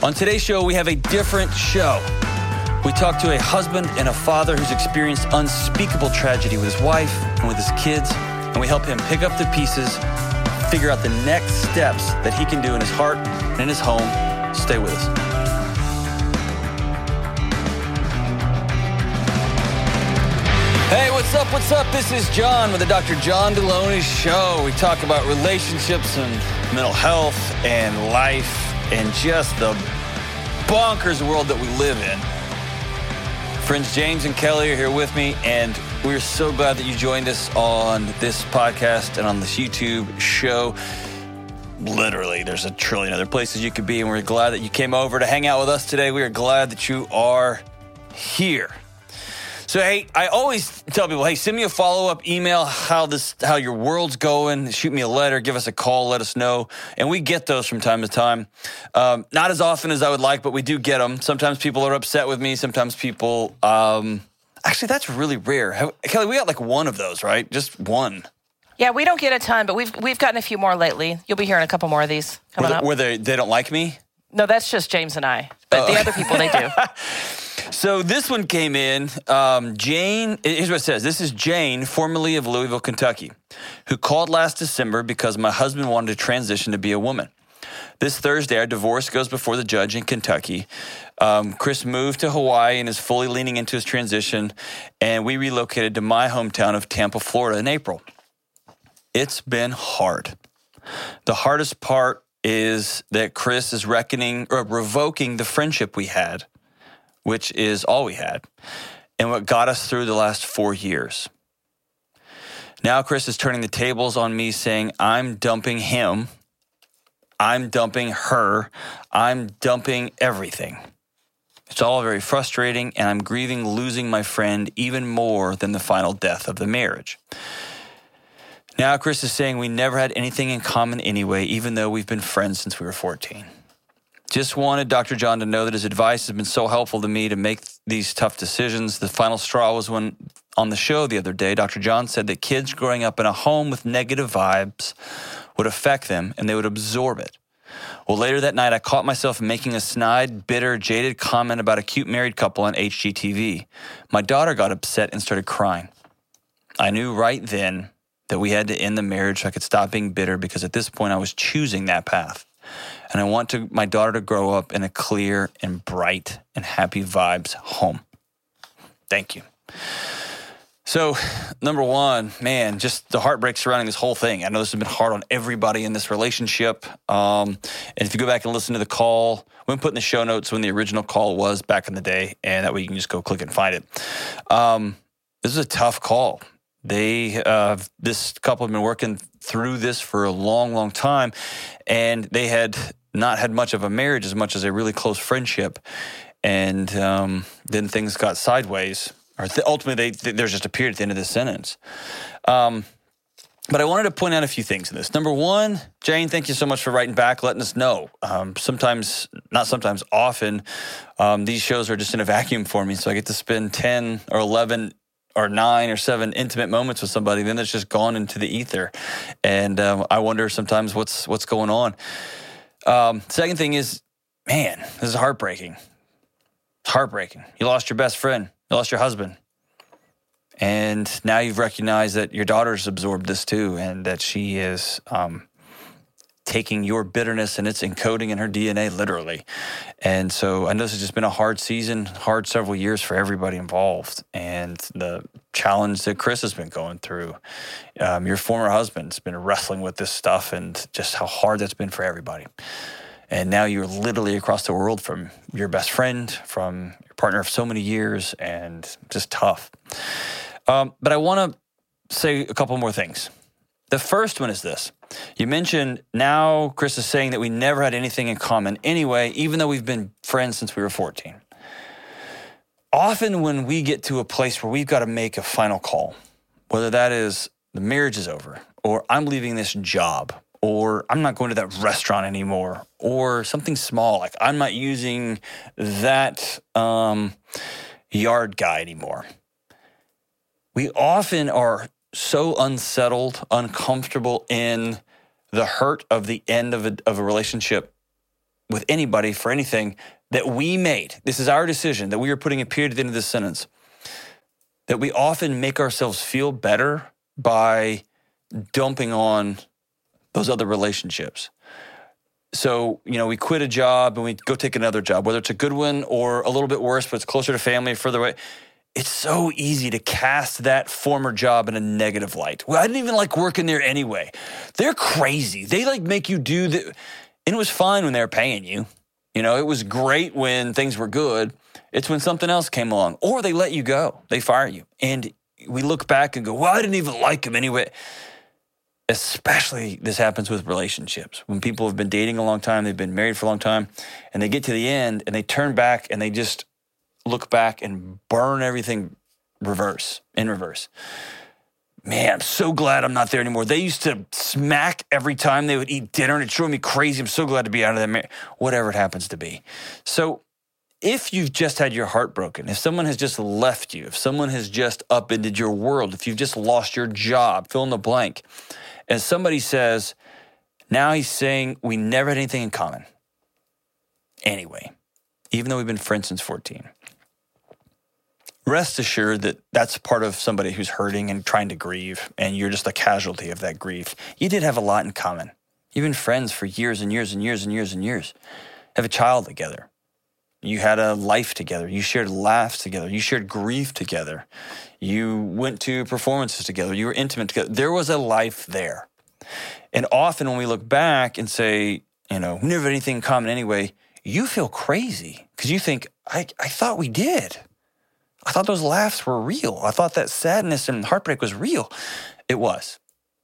On today's show, we have a different show. We talk to a husband and a father who's experienced unspeakable tragedy with his wife and with his kids, and we help him pick up the pieces, figure out the next steps that he can do in his heart and in his home. Stay with us. Hey, what's up? What's up? This is John with the Dr. John Delony Show. We talk about relationships and mental health and life and just the bonkers world that we live in. Friends James and Kelly are here with me, and we're so glad that you joined us on this podcast and on this YouTube show. Literally, there's a trillion other places you could be, and we're glad that you came over to hang out with us today. We are glad that you are here. So hey, I always tell people, hey, send me a follow up email how this how your world's going. Shoot me a letter, give us a call, let us know, and we get those from time to time. Um, not as often as I would like, but we do get them. Sometimes people are upset with me. Sometimes people. Um, actually, that's really rare. Have, Kelly, we got like one of those, right? Just one. Yeah, we don't get a ton, but we've we've gotten a few more lately. You'll be hearing a couple more of these coming where, up. where they they don't like me. No, that's just James and I. But the other people, they do. So this one came in. Um, Jane, here's what it says. This is Jane, formerly of Louisville, Kentucky, who called last December because my husband wanted to transition to be a woman. This Thursday, our divorce goes before the judge in Kentucky. Um, Chris moved to Hawaii and is fully leaning into his transition, and we relocated to my hometown of Tampa, Florida in April. It's been hard. The hardest part is that Chris is reckoning or revoking the friendship we had which is all we had, and what got us through the last four years. Now, Chris is turning the tables on me, saying, I'm dumping him. I'm dumping her. I'm dumping everything. It's all very frustrating, and I'm grieving losing my friend even more than the final death of the marriage. Now, Chris is saying we never had anything in common anyway, even though we've been friends since we were 14. Just wanted Dr. John to know that his advice has been so helpful to me to make these tough decisions. The final straw was when on the show the other day, Dr. John said that kids growing up in a home with negative vibes would affect them and they would absorb it. Well, later that night, I caught myself making a snide, bitter, jaded comment about a cute married couple on HGTV. My daughter got upset and started crying. I knew right then that we had to end the marriage so I could stop being bitter because at this point I was choosing that path. And I want to, my daughter to grow up in a clear and bright and happy vibes home. Thank you. So, number one, man, just the heartbreak surrounding this whole thing. I know this has been hard on everybody in this relationship. Um, and if you go back and listen to the call, we put in the show notes when the original call was back in the day, and that way you can just go click and find it. Um, this is a tough call. They, uh, this couple have been working through this for a long, long time, and they had not had much of a marriage as much as a really close friendship. And um, then things got sideways, or th- ultimately, they, there's just a period at the end of this sentence. Um, but I wanted to point out a few things in this. Number one, Jane, thank you so much for writing back, letting us know. Um, sometimes, not sometimes, often, um, these shows are just in a vacuum for me. So I get to spend 10 or 11 or nine or seven intimate moments with somebody, then it's just gone into the ether. And um, I wonder sometimes what's what's going on. Um, second thing is, man, this is heartbreaking. It's heartbreaking. You lost your best friend. You lost your husband. And now you've recognized that your daughter's absorbed this too, and that she is um, taking your bitterness and it's encoding in her DNA literally. And so I know this has just been a hard season, hard several years for everybody involved. And the challenge that Chris has been going through, um, your former husband's been wrestling with this stuff and just how hard that's been for everybody. And now you're literally across the world from your best friend, from your partner of so many years, and just tough. Um, but I want to say a couple more things. The first one is this. You mentioned now Chris is saying that we never had anything in common anyway, even though we've been friends since we were 14. Often, when we get to a place where we've got to make a final call, whether that is the marriage is over, or I'm leaving this job, or I'm not going to that restaurant anymore, or something small like I'm not using that um, yard guy anymore. We often are so unsettled, uncomfortable in the hurt of the end of a, of a relationship with anybody for anything that we made. This is our decision that we are putting a period at the end of this sentence. That we often make ourselves feel better by dumping on those other relationships. So, you know, we quit a job and we go take another job, whether it's a good one or a little bit worse, but it's closer to family, further away. It's so easy to cast that former job in a negative light. Well, I didn't even like working there anyway. They're crazy. They like make you do the, and it was fine when they were paying you. You know, it was great when things were good. It's when something else came along, or they let you go, they fire you. And we look back and go, well, I didn't even like him anyway especially this happens with relationships when people have been dating a long time they've been married for a long time and they get to the end and they turn back and they just look back and burn everything reverse in reverse man i'm so glad i'm not there anymore they used to smack every time they would eat dinner and it drove me crazy i'm so glad to be out of that whatever it happens to be so if you've just had your heart broken, if someone has just left you, if someone has just upended your world, if you've just lost your job, fill in the blank, and somebody says, now he's saying we never had anything in common. Anyway, even though we've been friends since 14. Rest assured that that's part of somebody who's hurting and trying to grieve, and you're just a casualty of that grief. You did have a lot in common. You've been friends for years and years and years and years and years. Have a child together. You had a life together. You shared laughs together. You shared grief together. You went to performances together. You were intimate together. There was a life there. And often when we look back and say, you know, we never had anything in common anyway, you feel crazy because you think, I, I thought we did. I thought those laughs were real. I thought that sadness and heartbreak was real. It was.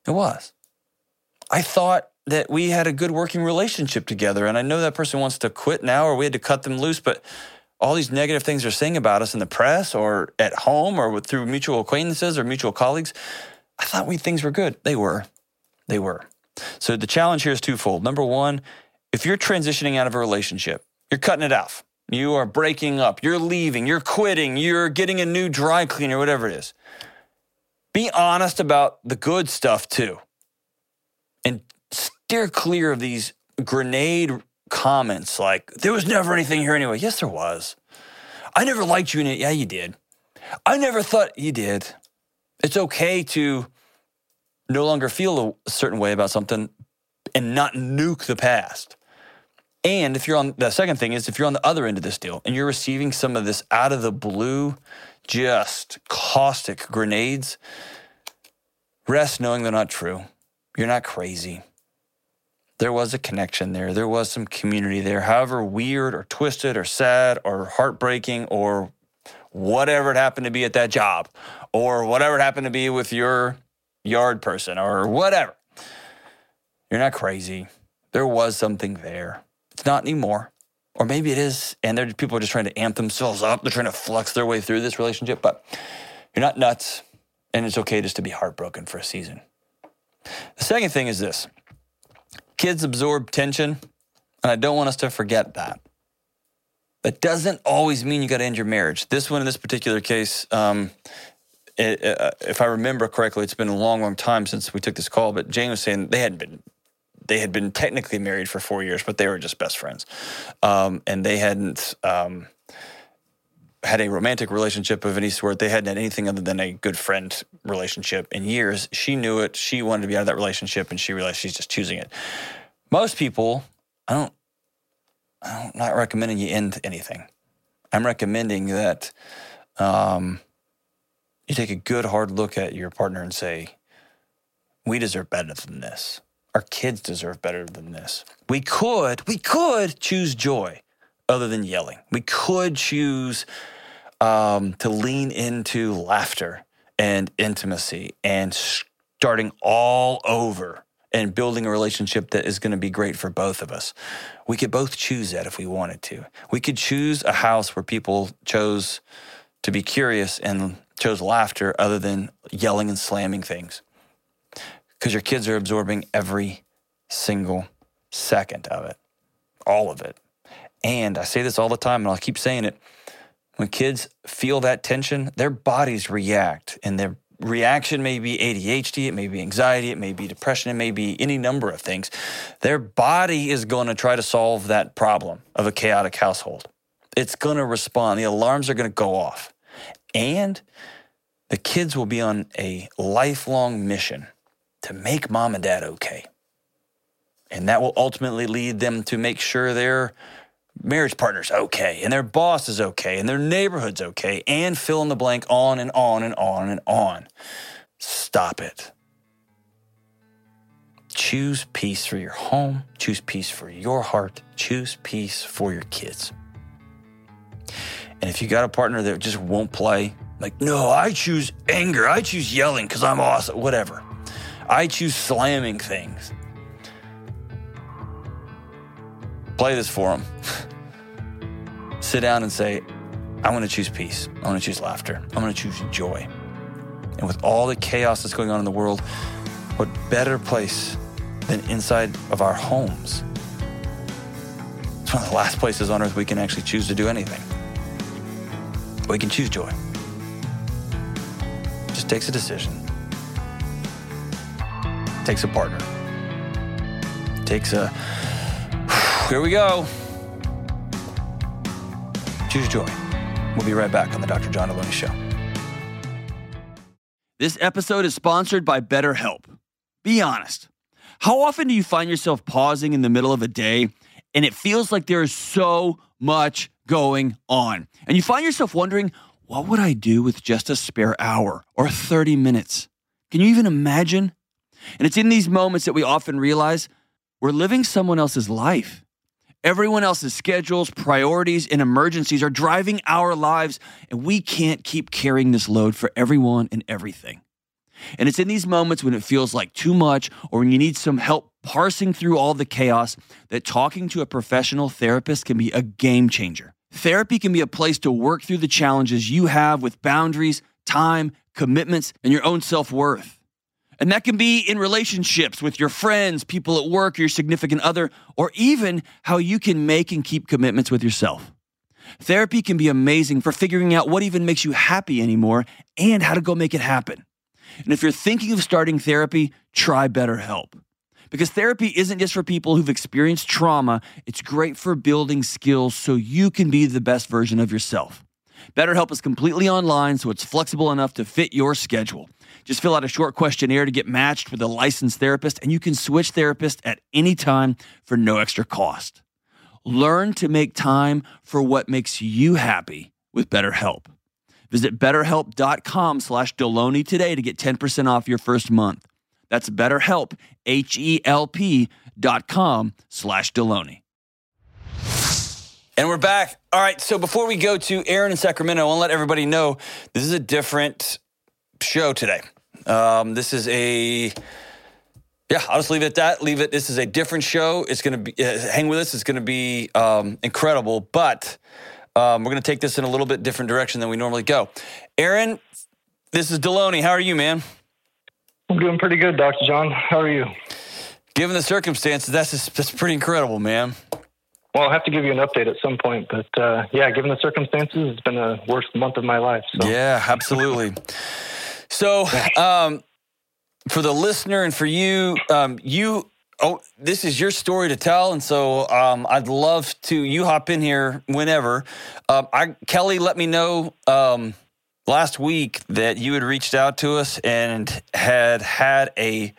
It was. I thought that we had a good working relationship together. And I know that person wants to quit now or we had to cut them loose, but all these negative things they're saying about us in the press or at home or through mutual acquaintances or mutual colleagues, I thought we things were good. They were. They were. So the challenge here is twofold. Number one, if you're transitioning out of a relationship, you're cutting it off. You are breaking up, you're leaving, you're quitting, you're getting a new dry cleaner, whatever it is. Be honest about the good stuff too. And steer clear of these grenade comments like, there was never anything here anyway. Yes, there was. I never liked you in it. Yeah, you did. I never thought you did. It's okay to no longer feel a certain way about something and not nuke the past. And if you're on the second thing is if you're on the other end of this deal and you're receiving some of this out of the blue, just caustic grenades, rest knowing they're not true. You're not crazy there was a connection there. There was some community there. However weird or twisted or sad or heartbreaking or whatever it happened to be at that job or whatever it happened to be with your yard person or whatever. You're not crazy. There was something there. Not anymore. Or maybe it is, and there people are just trying to amp themselves up. They're trying to flex their way through this relationship, but you're not nuts, and it's okay just to be heartbroken for a season. The second thing is this Kids absorb tension, and I don't want us to forget that. That doesn't always mean you got to end your marriage. This one, in this particular case, um, it, uh, if I remember correctly, it's been a long, long time since we took this call. But Jane was saying they hadn't been, they had been technically married for four years, but they were just best friends, um, and they hadn't um, had a romantic relationship of any sort. They hadn't had anything other than a good friend relationship in years. She knew it. She wanted to be out of that relationship, and she realized she's just choosing it. Most people, I don't, I'm not recommending you end anything. I'm recommending that um, you take a good hard look at your partner and say, "We deserve better than this. Our kids deserve better than this. We could, we could choose joy." other than yelling. We could choose um, to lean into laughter and intimacy and starting all over and building a relationship that is going to be great for both of us. We could both choose that if we wanted to. We could choose a house where people chose to be curious and chose laughter other than yelling and slamming things. Because your kids are absorbing every single second of it, all of it. And I say this all the time, and I'll keep saying it when kids feel that tension, their bodies react and their reaction may be ADHD, it may be anxiety, it may be depression, it may be any number of things. Their body is going to try to solve that problem of a chaotic household. It's going to respond. The alarms are going to go off. And the kids will be on a lifelong mission to make mom and dad okay. And that will ultimately lead them to make sure their marriage partner's okay, and their boss is okay, and their neighborhood's okay, and fill in the blank on and on and on and on. Stop it. Choose peace for your home, choose peace for your heart, choose peace for your kids. And if you got a partner that just won't play, like, no, I choose anger, I choose yelling because I'm awesome, whatever. I choose slamming things. Play this for them. Sit down and say, I want to choose peace. I want to choose laughter. I want to choose joy. And with all the chaos that's going on in the world, what better place than inside of our homes? It's one of the last places on earth we can actually choose to do anything. We can choose joy. It just takes a decision. Takes a partner. Takes a here we go. Choose joy. We'll be right back on the Dr. John Delony Show. This episode is sponsored by BetterHelp. Be honest. How often do you find yourself pausing in the middle of a day and it feels like there is so much going on? And you find yourself wondering, what would I do with just a spare hour or 30 minutes? Can you even imagine? And it's in these moments that we often realize we're living someone else's life. Everyone else's schedules, priorities, and emergencies are driving our lives, and we can't keep carrying this load for everyone and everything. And it's in these moments when it feels like too much or when you need some help parsing through all the chaos that talking to a professional therapist can be a game changer. Therapy can be a place to work through the challenges you have with boundaries, time, commitments, and your own self worth. And that can be in relationships with your friends, people at work, your significant other, or even how you can make and keep commitments with yourself. Therapy can be amazing for figuring out what even makes you happy anymore and how to go make it happen. And if you're thinking of starting therapy, try BetterHelp. Because therapy isn't just for people who've experienced trauma, it's great for building skills so you can be the best version of yourself. BetterHelp is completely online, so it's flexible enough to fit your schedule. Just fill out a short questionnaire to get matched with a licensed therapist, and you can switch therapists at any time for no extra cost. Learn to make time for what makes you happy with BetterHelp. Visit betterhelp.com slash Delony today to get 10% off your first month. That's betterhelp, H-E-L-P dot com slash Delony. And we're back. All right. So before we go to Aaron in Sacramento, I want to let everybody know this is a different show today. Um, this is a yeah, I'll just leave it at that. Leave it. This is a different show. It's going to be uh, hang with us. It's going to be um, incredible, but um, we're going to take this in a little bit different direction than we normally go. Aaron, this is Delony. How are you, man? I'm doing pretty good, Dr. John. How are you? Given the circumstances, that's just, that's pretty incredible, man. Well, I'll have to give you an update at some point, but uh, yeah, given the circumstances, it's been the worst month of my life. So. Yeah, absolutely. So, um, for the listener and for you, um, you oh, this is your story to tell, and so um, I'd love to you hop in here whenever. Um, I Kelly let me know um, last week that you had reached out to us and had had a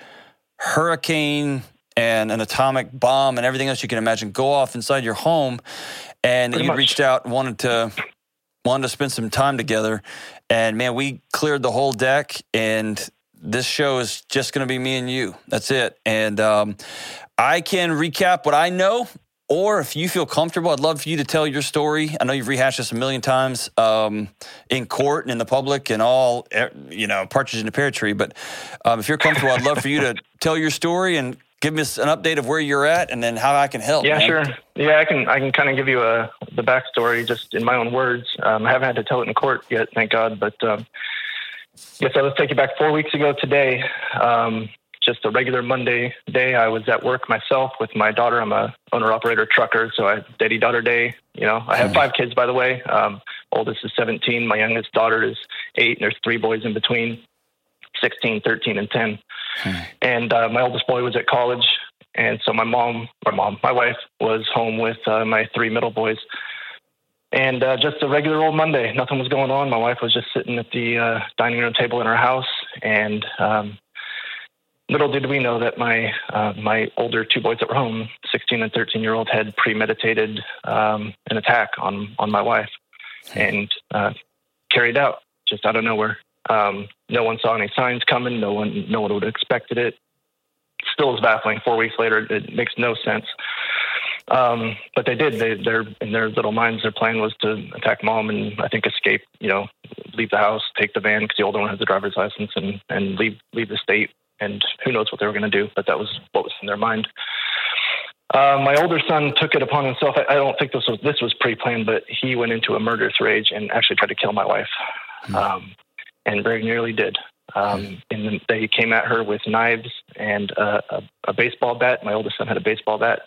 hurricane and an atomic bomb and everything else you can imagine go off inside your home, and you reached out wanted to wanted to spend some time together. And man, we cleared the whole deck, and this show is just going to be me and you. That's it. And um, I can recap what I know, or if you feel comfortable, I'd love for you to tell your story. I know you've rehashed this a million times um, in court and in the public and all, eh, you know, partridge in a pear tree. But um, if you're comfortable, I'd love for you to tell your story and give us an update of where you're at and then how I can help. Yeah, man. sure. Yeah, I can. I can kind of give you a the backstory just in my own words. Um, I haven't had to tell it in court yet, thank God. But um, yes, I let's take you back four weeks ago today. Um, just a regular Monday day. I was at work myself with my daughter. I'm a owner operator trucker, so I daddy daughter day. You know, I have five kids by the way. Um, oldest is 17. My youngest daughter is eight, and there's three boys in between. 16, 13, and 10. And uh, my oldest boy was at college. And so my mom, my mom, my wife was home with uh, my three middle boys. And uh, just a regular old Monday, nothing was going on. My wife was just sitting at the uh, dining room table in our house. And um, little did we know that my uh, my older two boys at home, 16 and 13 year old, had premeditated um, an attack on on my wife and uh, carried out just out of nowhere. Um, no one saw any signs coming. No one no one would have expected it. Still is baffling. Four weeks later, it makes no sense. Um, but they did. They, their in their little minds, their plan was to attack mom and I think escape. You know, leave the house, take the van because the older one has a driver's license, and and leave leave the state. And who knows what they were going to do? But that was what was in their mind. Uh, my older son took it upon himself. I, I don't think this was this was pre-planned, but he went into a murderous rage and actually tried to kill my wife, um, and very nearly did. Um, and they came at her with knives and a, a baseball bat. My oldest son had a baseball bat.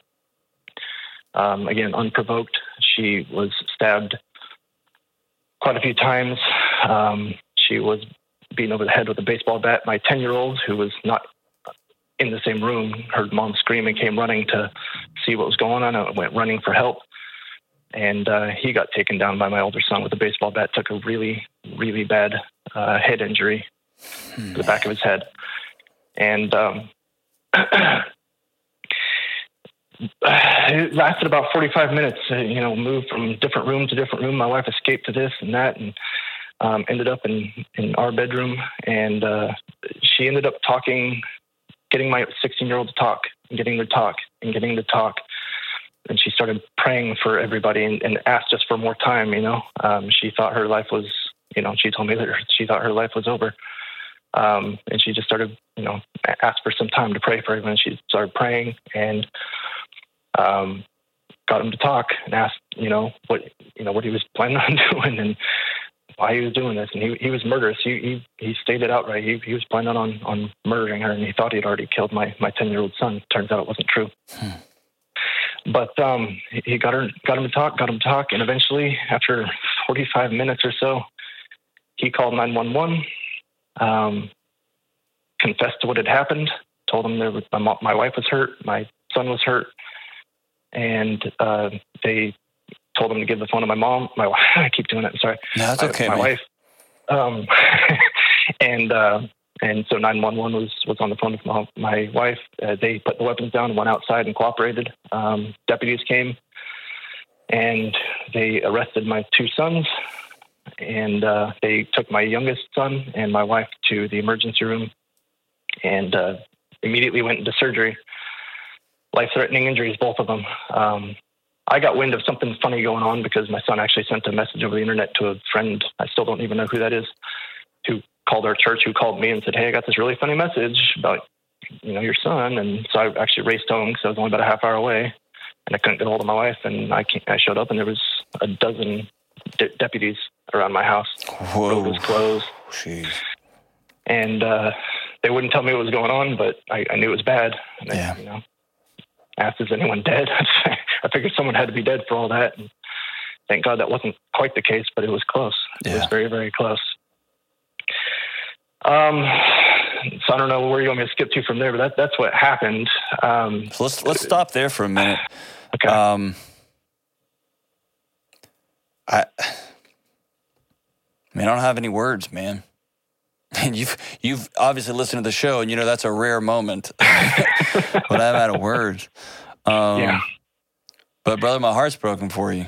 Um, again, unprovoked. She was stabbed quite a few times. Um, she was beaten over the head with a baseball bat. My 10 year old, who was not in the same room, heard mom scream and came running to see what was going on, and went running for help. And uh, he got taken down by my older son with a baseball bat, took a really, really bad uh, head injury to the back of his head. And um, it lasted about 45 minutes. Uh, you know, moved from different room to different room. My wife escaped to this and that, and um, ended up in in our bedroom. And uh, she ended up talking, getting my 16 year old to talk, getting to talk, and getting to talk. And she started praying for everybody and, and asked us for more time. You know, um, she thought her life was. You know, she told me that she thought her life was over. Um, and she just started, you know, asked for some time to pray for everyone. She started praying and um, got him to talk and asked, you know, what you know what he was planning on doing and why he was doing this. And he he was murderous. He he he stated outright he he was planning on on murdering her, and he thought he had already killed my my ten year old son. Turns out it wasn't true. But um, he- he got her got him to talk, got him to talk, and eventually, after forty five minutes or so, he called nine one one. Um, confessed to what had happened. Told him there was my, mo- my wife was hurt, my son was hurt, and uh, they told him to give the phone to my mom. My wife, I keep doing it. I'm sorry. No, that's okay, my man. wife. Um, and uh, and so 911 was was on the phone with my, my wife. Uh, they put the weapons down, went outside, and cooperated. Um, deputies came, and they arrested my two sons. And uh, they took my youngest son and my wife to the emergency room, and uh, immediately went into surgery. Life-threatening injuries, both of them. Um, I got wind of something funny going on because my son actually sent a message over the internet to a friend. I still don't even know who that is, who called our church, who called me and said, "Hey, I got this really funny message about you know your son." And so I actually raced home because I was only about a half hour away, and I couldn't get a hold of my wife. And I I showed up, and there was a dozen de- deputies around my house. Road Whoa. was closed, Jeez. and uh, they wouldn't tell me what was going on, but I, I knew it was bad. And Yeah. I, you know, asked, "Is anyone dead?" I figured someone had to be dead for all that. And thank God that wasn't quite the case, but it was close. It was very, very close. Um, so I don't know where you want me to skip to from there, but that, that's what happened. Um, So let's let's stop there for a minute. okay. Um, I, I I don't have any words, man. And you've you've obviously listened to the show, and you know that's a rare moment. but I'm out of words. Um, Yeah. But brother, my heart's broken for you.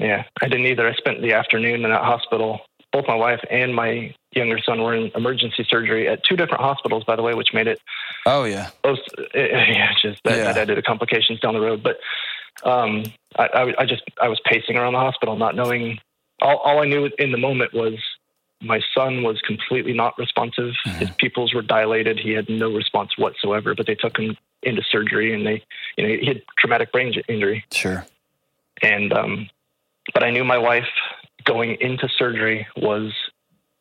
Yeah, I didn't either. I spent the afternoon in that hospital. Both my wife and my younger son were in emergency surgery at two different hospitals, by the way, which made it Oh yeah, both. Yeah, just that, Yeah. that added complications down the road. But um, I, I, I just I was pacing around the hospital, not knowing. All, all I knew in the moment was my son was completely not responsive. His pupils were dilated. He had no response whatsoever. But they took him into surgery, and they, you know, he had traumatic brain injury sure. and um, but I knew my wife going into surgery was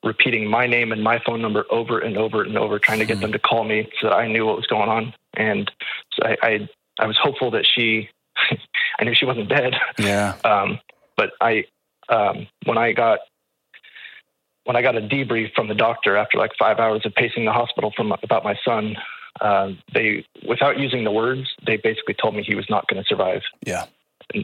repeating my name and my phone number over and over and over, trying to get them to call me so that I knew what was going on. And so I I, I was hopeful that she, I knew she wasn't dead. Yeah. Um, but I um, when I got when I got a debrief from the doctor after like five hours of pacing the hospital from about my son, uh, they, without using the words, they basically told me he was not going to survive. Yeah.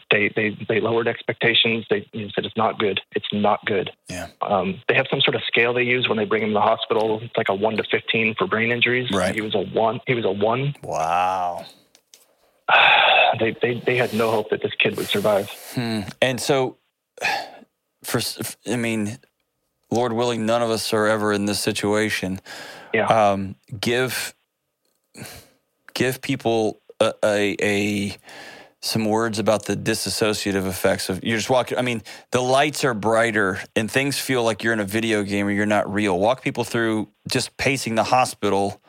They, they, they lowered expectations. They you know, said it's not good. It's not good. Yeah. Um, they have some sort of scale they use when they bring him to the hospital. It's like a one to fifteen for brain injuries. Right. He was a one. He was a one. Wow. They, they, they had no hope that this kid would survive. Hmm. And so, for I mean, Lord willing, none of us are ever in this situation. Yeah. Um, give give people a, a, a some words about the disassociative effects of you're just walking. I mean, the lights are brighter and things feel like you're in a video game or you're not real. Walk people through just pacing the hospital.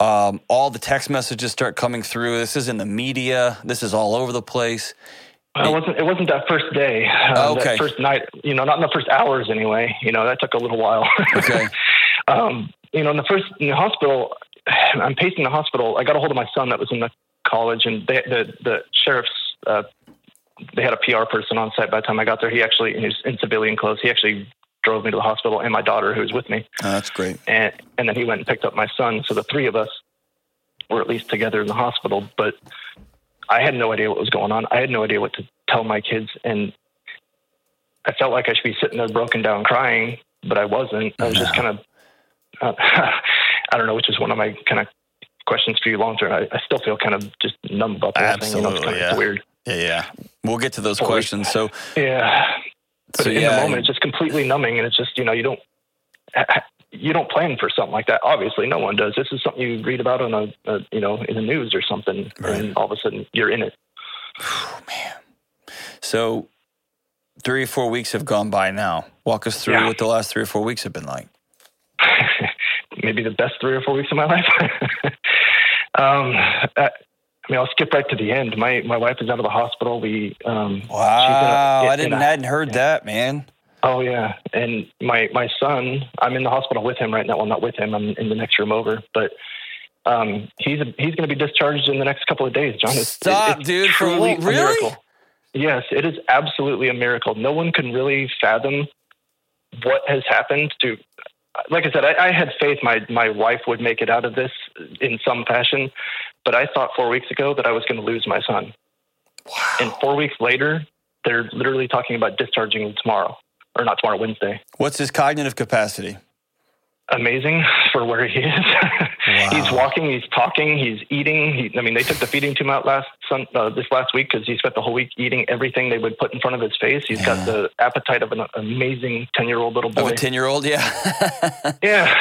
Um, all the text messages start coming through. This is in the media. This is all over the place. It wasn't. It wasn't that first day. Uh, Okay. That first night. You know, not in the first hours anyway. You know, that took a little while. Okay. um, you know, in the first in the hospital, I'm pacing the hospital. I got a hold of my son that was in the college, and they, the the sheriff's. Uh, they had a PR person on site by the time I got there. He actually, he was in civilian clothes. He actually drove me to the hospital, and my daughter, who was with me, Oh, that's great. and and then he went and picked up my son. So the three of us were at least together in the hospital. But I had no idea what was going on. I had no idea what to tell my kids, and I felt like I should be sitting there broken down crying, but I wasn't. I was just kind of, uh, I don't know, which is one of my kind of questions for you long term. I, I still feel kind of just numb about that whole thing. You know, it's Absolutely, kind of yeah. it's weird. Yeah, yeah. We'll get to those questions. So, Yeah. But so in yeah, the moment, it's just completely numbing, and it's just you know you don't you don't plan for something like that. Obviously, no one does. This is something you read about on a, a you know in the news or something, Right. and all of a sudden you're in it. Oh, man, so three or four weeks have gone by now. Walk us through Yeah. what the last three or four weeks have been like. Maybe the best three or four weeks of my life. um, I, I mean, I'll skip right to the end. My my wife is out of the hospital. We um, Wow, a- I in didn't a- hadn't heard that, man. Oh yeah, and my my son, I'm in the hospital with him right now. Well, not with him. I'm in the next room over, but um, he's he's going to be discharged in the next couple of days. John, it's, Stop, it's dude, for truly what- a really? miracle. Yes, it is absolutely a miracle. No one can really fathom what has happened to. Like I said, I, I had faith my my wife would make it out of this in some fashion, but I thought four weeks ago that I was going to lose my son. Wow. And four weeks later, they're literally talking about discharging him tomorrow, or not tomorrow, Wednesday What's his cognitive capacity? amazing for where he is. he's walking, he's talking, he's eating. He, I mean, they took the feeding tube out last sun, uh, this last week because he spent the whole week eating everything they would put in front of his face. He's got the appetite of an amazing ten year old little Of boy. a ten year old? Yeah. yeah,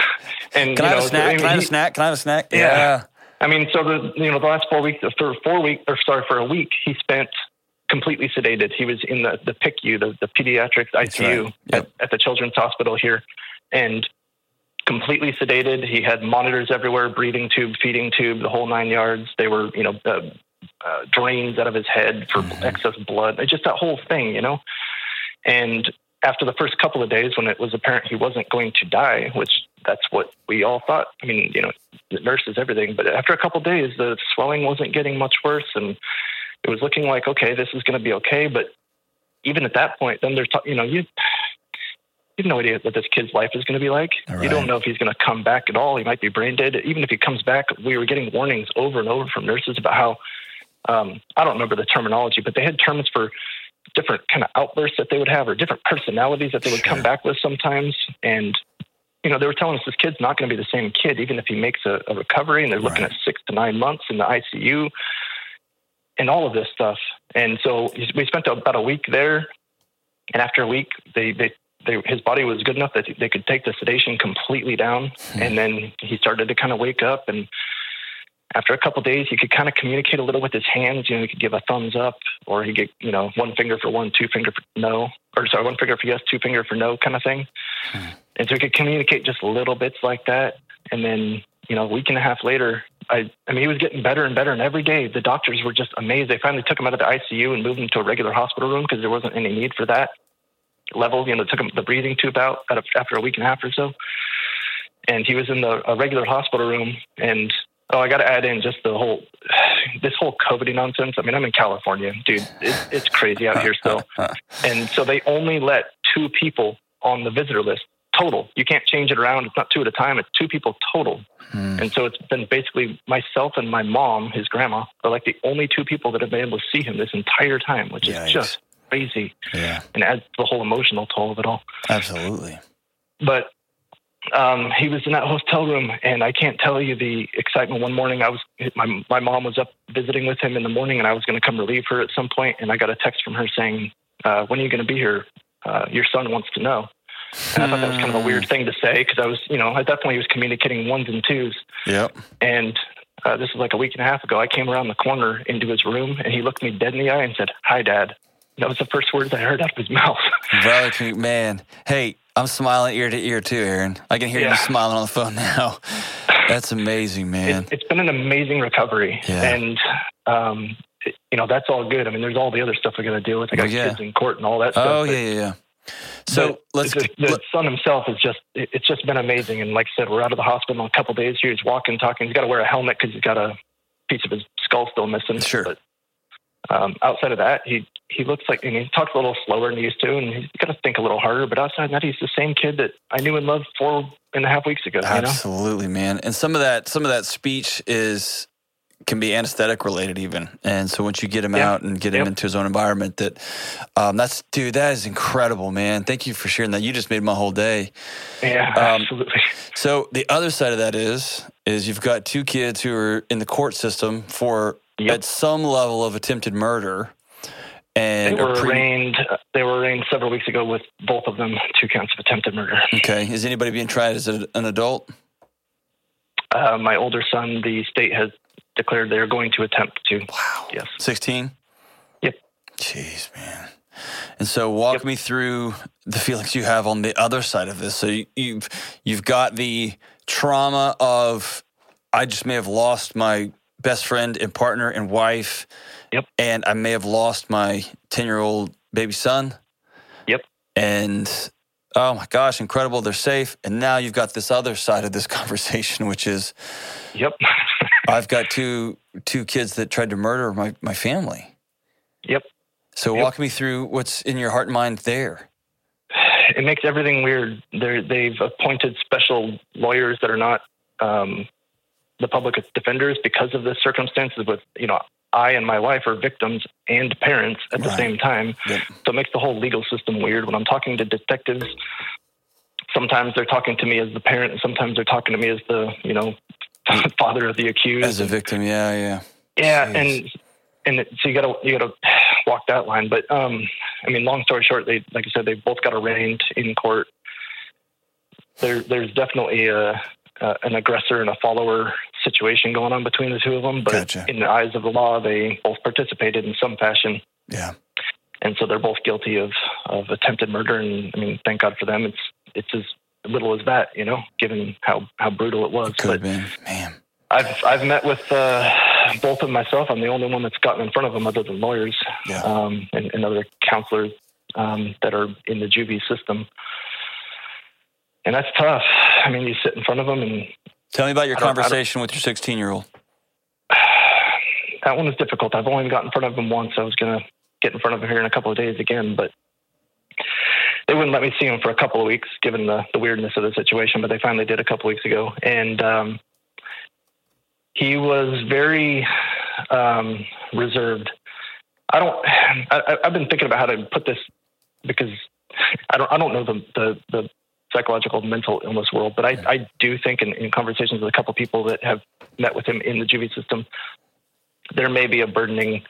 and Can I have know, a snack? I mean, Can I have a snack? Can I have a snack? Yeah. I mean, so the you know the last four weeks for four weeks or sorry for a week he spent completely sedated. He was in the the PICU, the, the pediatrics ICU right. Yep. at, at the Children's Hospital here, and completely sedated. He had monitors everywhere, breathing tube, feeding tube, the whole nine yards. They were you know uh, uh, drains out of his head for excess blood. Just that whole thing, you know, and after the first couple of days when it was apparent he wasn't going to die, which that's what we all thought. I mean, you know, the nurses, everything. But after a couple of days, the swelling wasn't getting much worse, and it was looking like okay, this is going to be okay. But even at that point, then there's you know you. You have no idea what this kid's life is going to be like. You don't know if he's going to come back at all. He might be brain dead. Even if he comes back, we were getting warnings over and over from nurses about how um, I don't remember the terminology, but they had terms for different kind of outbursts that they would have or different personalities that they would come back with sometimes. And, you know, they were telling us this kid's not going to be the same kid, even if he makes a, a recovery and they're looking Right. at six to nine months in the ICU and all of this stuff. And so we spent about a week there. And after a week, they, they, they, his body was good enough that they could take the sedation completely down. Hmm. And then he started to kind of wake up. And after a couple of days, he could kind of communicate a little with his hands. You know, he could give a thumbs up, or he could, you know, one finger for one, two finger for no, or sorry, one finger for yes, two finger for no, kind of thing. Hmm. And so he could communicate just little bits like that. And then, you know, a week and a half later, I, I mean, he was getting better and better. And every day, the doctors were just amazed. They finally took him out of the ICU and moved him to a regular hospital room because there wasn't any need for that level. You know, they took him the breathing tube out out after a week and a half or so. And he was in the a regular hospital room. And oh, I got to add in just the whole this whole COVID nonsense. I mean, I'm in California, dude. It's, it's crazy out here still. And so they only let two people on the visitor list total. You can't change it around. It's not two at a time. It's two people total. Hmm. And so it's been basically myself and my mom, his grandma, are like the only two people that have been able to see him this entire time, which Yikes. is just crazy Yeah, and adds to the whole emotional toll of it all. absolutely. But um, he was in that hotel room, and I can't tell you the excitement. One morning, I was my my mom was up visiting with him in the morning, and I was going to come relieve her at some point, and I got a text from her saying, uh, "When are you going to be here? Uh, your son wants to know." And I thought that was kind of a weird thing to say because I was, you know, I definitely was communicating ones and twos. Yep. And uh, this was like a week and a half ago. I came around the corner into his room, and he looked me dead in the eye and said, "Hi, Dad." That was the first words I heard out of his mouth. Brother, man. Hey, I'm smiling ear to ear too, Aaron. I can hear Yeah. you smiling on the phone now. That's amazing, man. It, it's been an amazing recovery, Yeah. and um, you know that's all good. I mean, there's all the other stuff we got to deal with. I got Well, yeah. kids in court and all that stuff. Oh yeah, yeah, yeah. So but let's the, the son himself is just it's just been amazing. And like I said, we're out of the hospital in a couple days here. He's walking, talking. He's got to wear a helmet because he's got a piece of his skull still missing. Sure. But um, outside of that, he he looks like and he talks a little slower than he used to, and he's got to think a little harder. But outside of that, he's the same kid that I knew and loved four and a half weeks ago. You know. Absolutely, man. And some of that, some of that speech is can be anesthetic related even. And so once you get him out and get him Yep. into his own environment, that um, that's dude, that is incredible, man. Thank you for sharing that. You just made my whole day. Yeah, Um, absolutely. So the other side of that is is you've got two kids who are in the court system for Yep. at some level of attempted murder. They And were pre- arraigned. uh, They were arraigned several weeks ago with both of them two counts of attempted murder. okay, is anybody being tried as a, an adult? Uh, my older son, the state has declared they are going to attempt to. Wow. Yes. 16? Yep. Jeez, man. And so walk Yep. me through the feelings you have on the other side of this. So you, you've you've got the trauma of I just may have lost my best friend and partner and wife. Yep. And I may have lost my 10-year-old baby son. Yep. And oh my gosh, incredible, they're safe. And now you've got this other side of this conversation which is Yep. I've got two two kids that tried to murder my, my family. yep. So Yep. walk me through what's in your heart and mind there. It makes everything weird. They're, they've appointed special lawyers that are not um, the public defenders because of the circumstances. With you know, I and my wife are victims and parents at the Right. same time. Yep. So it makes the whole legal system weird. When I'm talking to detectives, sometimes they're talking to me as the parent, and sometimes they're talking to me as the you know father of the accused. As a victim, yeah, yeah. Yeah, Jeez. and and so you gotta you gotta walk that line. But um, I mean, long story short, they like I said, they both got arraigned in court. There, there's definitely a, uh, an aggressor and a follower situation going on between the two of them. But Gotcha. in the eyes of the law, they both participated in some fashion, Yeah. and so they're both guilty of of attempted murder. And I mean, thank God for them. It's it's as little as that, you know, given how how brutal it was. Could have been. Man. I've I've met with uh, both of them myself. I'm the only one that's gotten in front of them, other than lawyers Yeah. um, and, and other counselors um, that are in the juvie system. And that's tough. I mean, you sit in front of them, and Tell me about your I don't- I don't- conversation with your 16 year old. that one is difficult. I've only gotten in front of them once. I was going to get in front of him here in a couple of days again, but they wouldn't let me see him for a couple of weeks, given the, the weirdness of the situation. But they finally did a couple of weeks ago, and um, he was very um, reserved. I don't. I, I've been thinking about how to put this because I don't. I don't know the the, the psychological mental illness world, but I, I do think in, in conversations with a couple of people that have met with him in the juvie system, there may be a burdening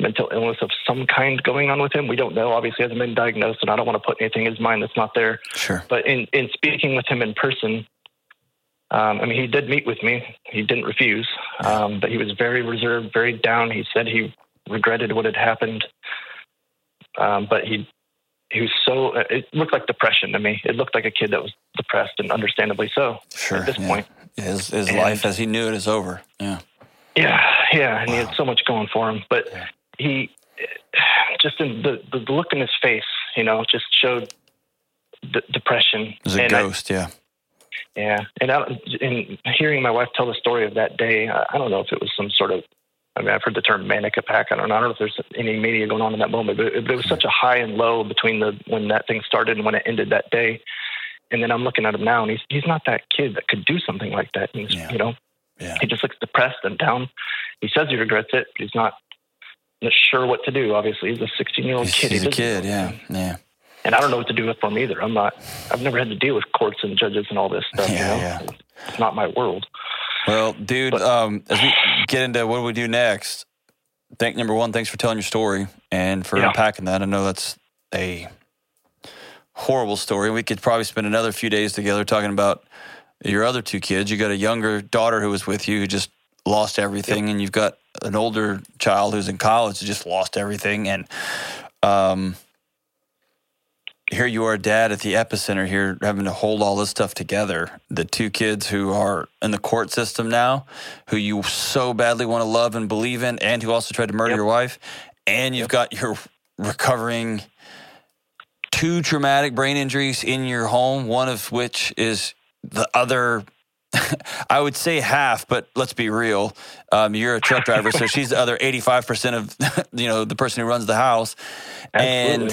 mental illness of some kind going on with him. We don't know. Obviously, hasn't been diagnosed, and I don't want to put anything in his mind that's not there. Sure. But in, in speaking with him in person, um, I mean, he did meet with me. He didn't refuse, um, but he was very reserved, very down. He said he regretted what had happened, um, but he he was so. It looked like depression to me. It looked like a kid that was depressed, and understandably so. Sure. At this yeah. point, His, his And- life as he knew it is over. Yeah. Yeah, yeah, and he had so much going for him. But Yeah. He just in the, the look in his face, you know, just showed d- depression. It was a and I- ghost. yeah. yeah, and I, in hearing my wife tell the story of that day, I, I don't know if it was some sort of. I mean, I've heard the term manic attack. I don't know. I don't know if there's any mania going on in that moment, but it was such a high and low between the when that thing started and when it ended that day. And then I'm looking at him now, and he's he's not that kid that could do something like that. And he's, Yeah. you know, Yeah. he just looks depressed and down. He says he regrets it, but he's not, not sure what to do. Obviously, he's a 16 year old kid. he's He a kid. know. Yeah. Yeah. And I don't know what to do with him either. I'm not. I've never had to deal with courts and judges and all this stuff. Yeah, you know? yeah. It's not my world. Well, dude, But- um, as we get into what do we do next, thank number one, thanks for telling your story and for Yeah. unpacking that. I know that's a horrible story. We could probably spend another few days together talking about your other two kids. You got a younger daughter who was with you who just lost everything, and you've got an older child who's in college who just lost everything. And um, here you are, dad, at the epicenter here, having to hold all this stuff together. The two kids who are in the court system now, who you so badly want to love and believe in, and who also tried to murder Yep. your wife. And you've got your recovering two traumatic brain injuries in your home, one of which is the other. I would say half, but let's be real. Um, you're a truck driver, so she's the other 85% of you know the person who runs the house. And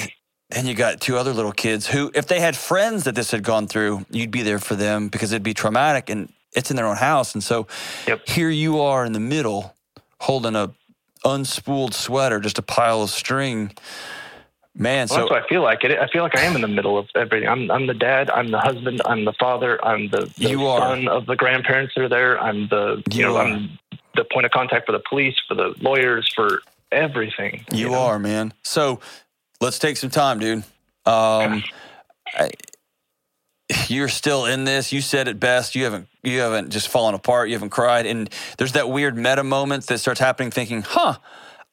and you got two other little kids who, if they had friends that this had gone through, you'd be there for them because it'd be traumatic and it's in their own house. And so Yep. here you are in the middle holding a unspooled sweater, just a pile of string. Man, Well, so that's what I feel like. It, I feel like I am in the middle of everything. I'm, I'm the dad. I'm the husband. I'm the father. I'm the, the You are. son of the grandparents that are there. I'm the you, You know are. I'm the point of contact for the police, for the lawyers, for everything. You know? are, man. So let's take some time, dude. Um, I, you're still in this. You said it best. You haven't you haven't just fallen apart. You haven't cried. And there's that weird meta moment that starts happening. Thinking, huh?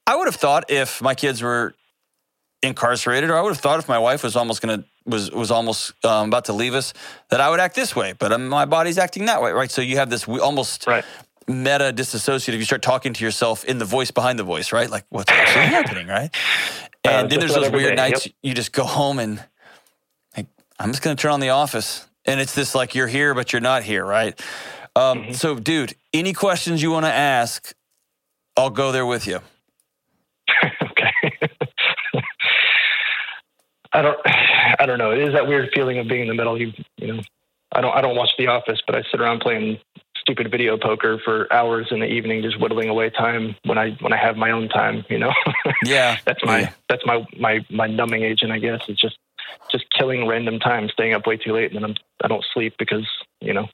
I would have thought if my kids were incarcerated, or I would have thought if my wife was almost gonna was was almost um, about to leave us, that I would act this way. But um, my body's acting that way, right? So you have this we- almost Right. meta disassociative. You start talking to yourself in the voice behind the voice, right? Like what's actually happening, right? And Uh, then there's those weird day, nights you just go home and like, I'm just gonna turn on the office. And it's this like you're here, but you're not here, right? Um, Mm-hmm. So, dude, any questions you want to ask, I'll go there with you. okay. I don't. I don't know. It is that weird feeling of being in the middle. You you know, I don't. I don't watch The Office, but I sit around playing stupid video poker for hours in the evening, just whittling away time when I when I have my own time. You know. Yeah, that's my Yeah. that's my my my numbing agent, I guess. It's just just killing random time, staying up way too late, and then I'm I don't sleep because you know